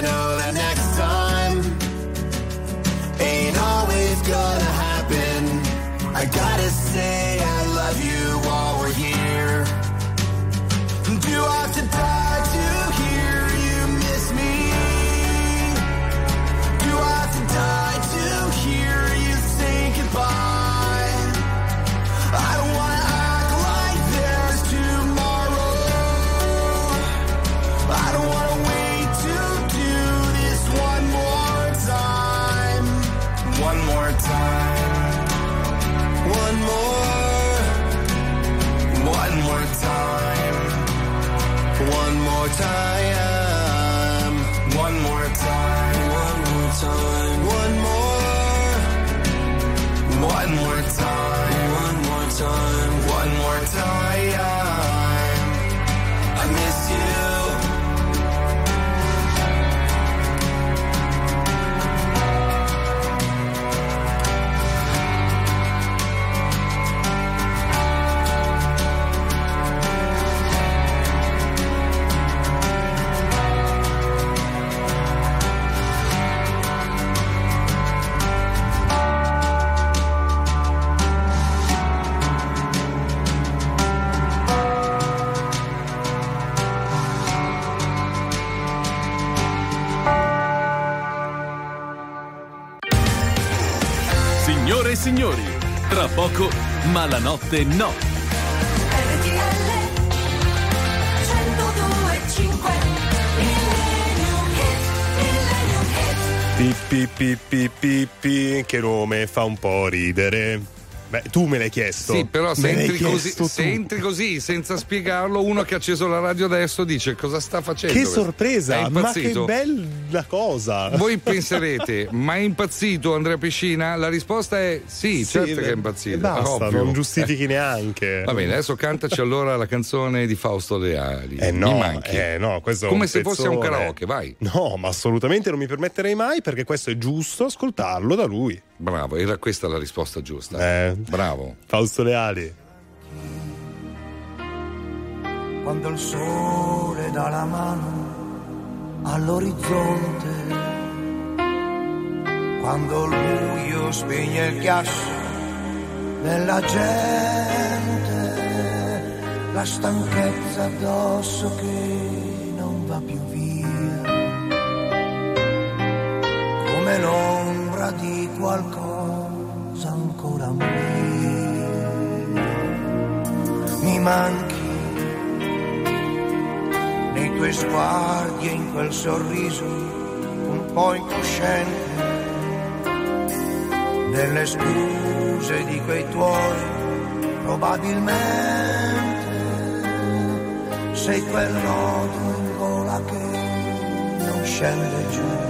I know that time. Poco Malanotte no. Pippi pippi pippi, che nome fa un po' ridere. Beh, tu me l'hai chiesto. Sì, però se entri, così, se entri così senza spiegarlo, uno che ha acceso la radio adesso dice cosa sta facendo. Che sorpresa, ma che impazzito? Bella cosa. Voi penserete, ma è impazzito Andrea Piscina? La risposta è sì, Sì, certo che è impazzito. e basta, ovvio. non giustifichi neanche. Va bene, adesso cantaci allora la canzone di Fausto Leali. Eh no, Mi manchi. eh no, questo Come se fosse un pezzone. karaoke, vai. No, ma assolutamente non mi permetterei mai perché questo è giusto ascoltarlo da lui. Bravo, era questa la risposta giusta. Eh. Bravo. Fausto Leali. quando il sole dà la mano all'orizzonte, quando il buio spegne il ghiaccio della gente, la stanchezza addosso che non va più via, come l'ombra di qualcosa ancora mia. Mi manchi nei tuoi sguardi e in quel sorriso un po' incosciente, nelle scuse di quei tuoi, probabilmente sei quel nodo in gola che non scende giù.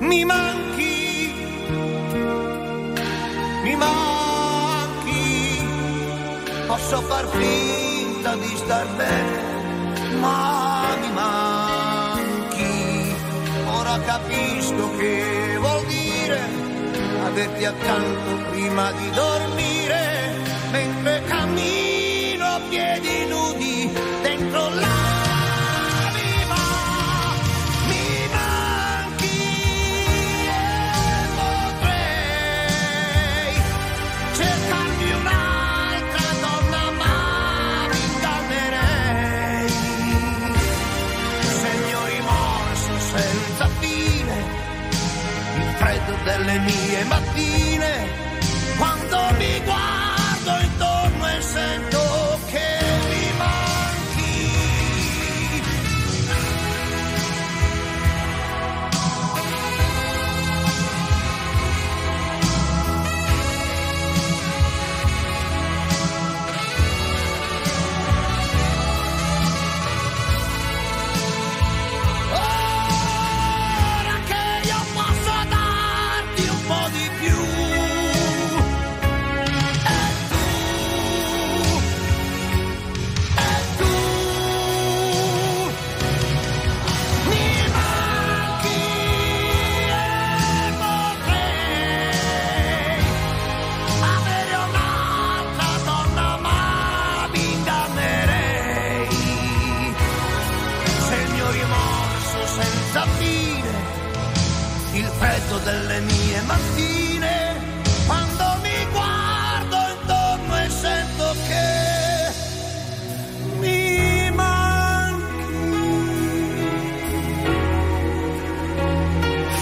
Mi manchi posso far finta di star bene, ma mi manchi, ora capisco che vuol dire averti accanto prima di dormire, mentre cammino a piedi nudi delle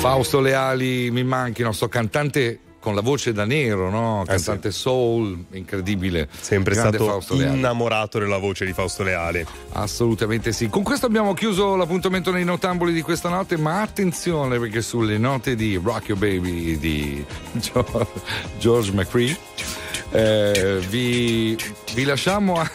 Fausto Leali mi manchino, sto cantante con la voce da nero, no? Cantante soul, incredibile. Sempre Grande stato Fausto Leali. innamorato della voce di Fausto Leali. Assolutamente sì. Con questo abbiamo chiuso l'appuntamento nei notamboli di questa notte, ma attenzione perché sulle note di Rock Your Baby di George McCree eh, vi, vi lasciamo a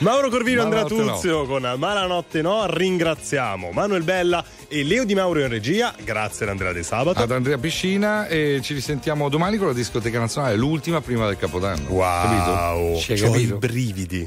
Mauro Corvino Andrea Malanotte no. Tuzio con Malanotte No. Ringraziamo Manuel Bella e Leo Di Mauro in regia. Grazie ad Andrea De Sabato. ad Andrea Piscina e ci risentiamo domani con la discoteca nazionale, l'ultima prima del Capodanno. Wow, Capito? Hai c'ho i capito? brividi.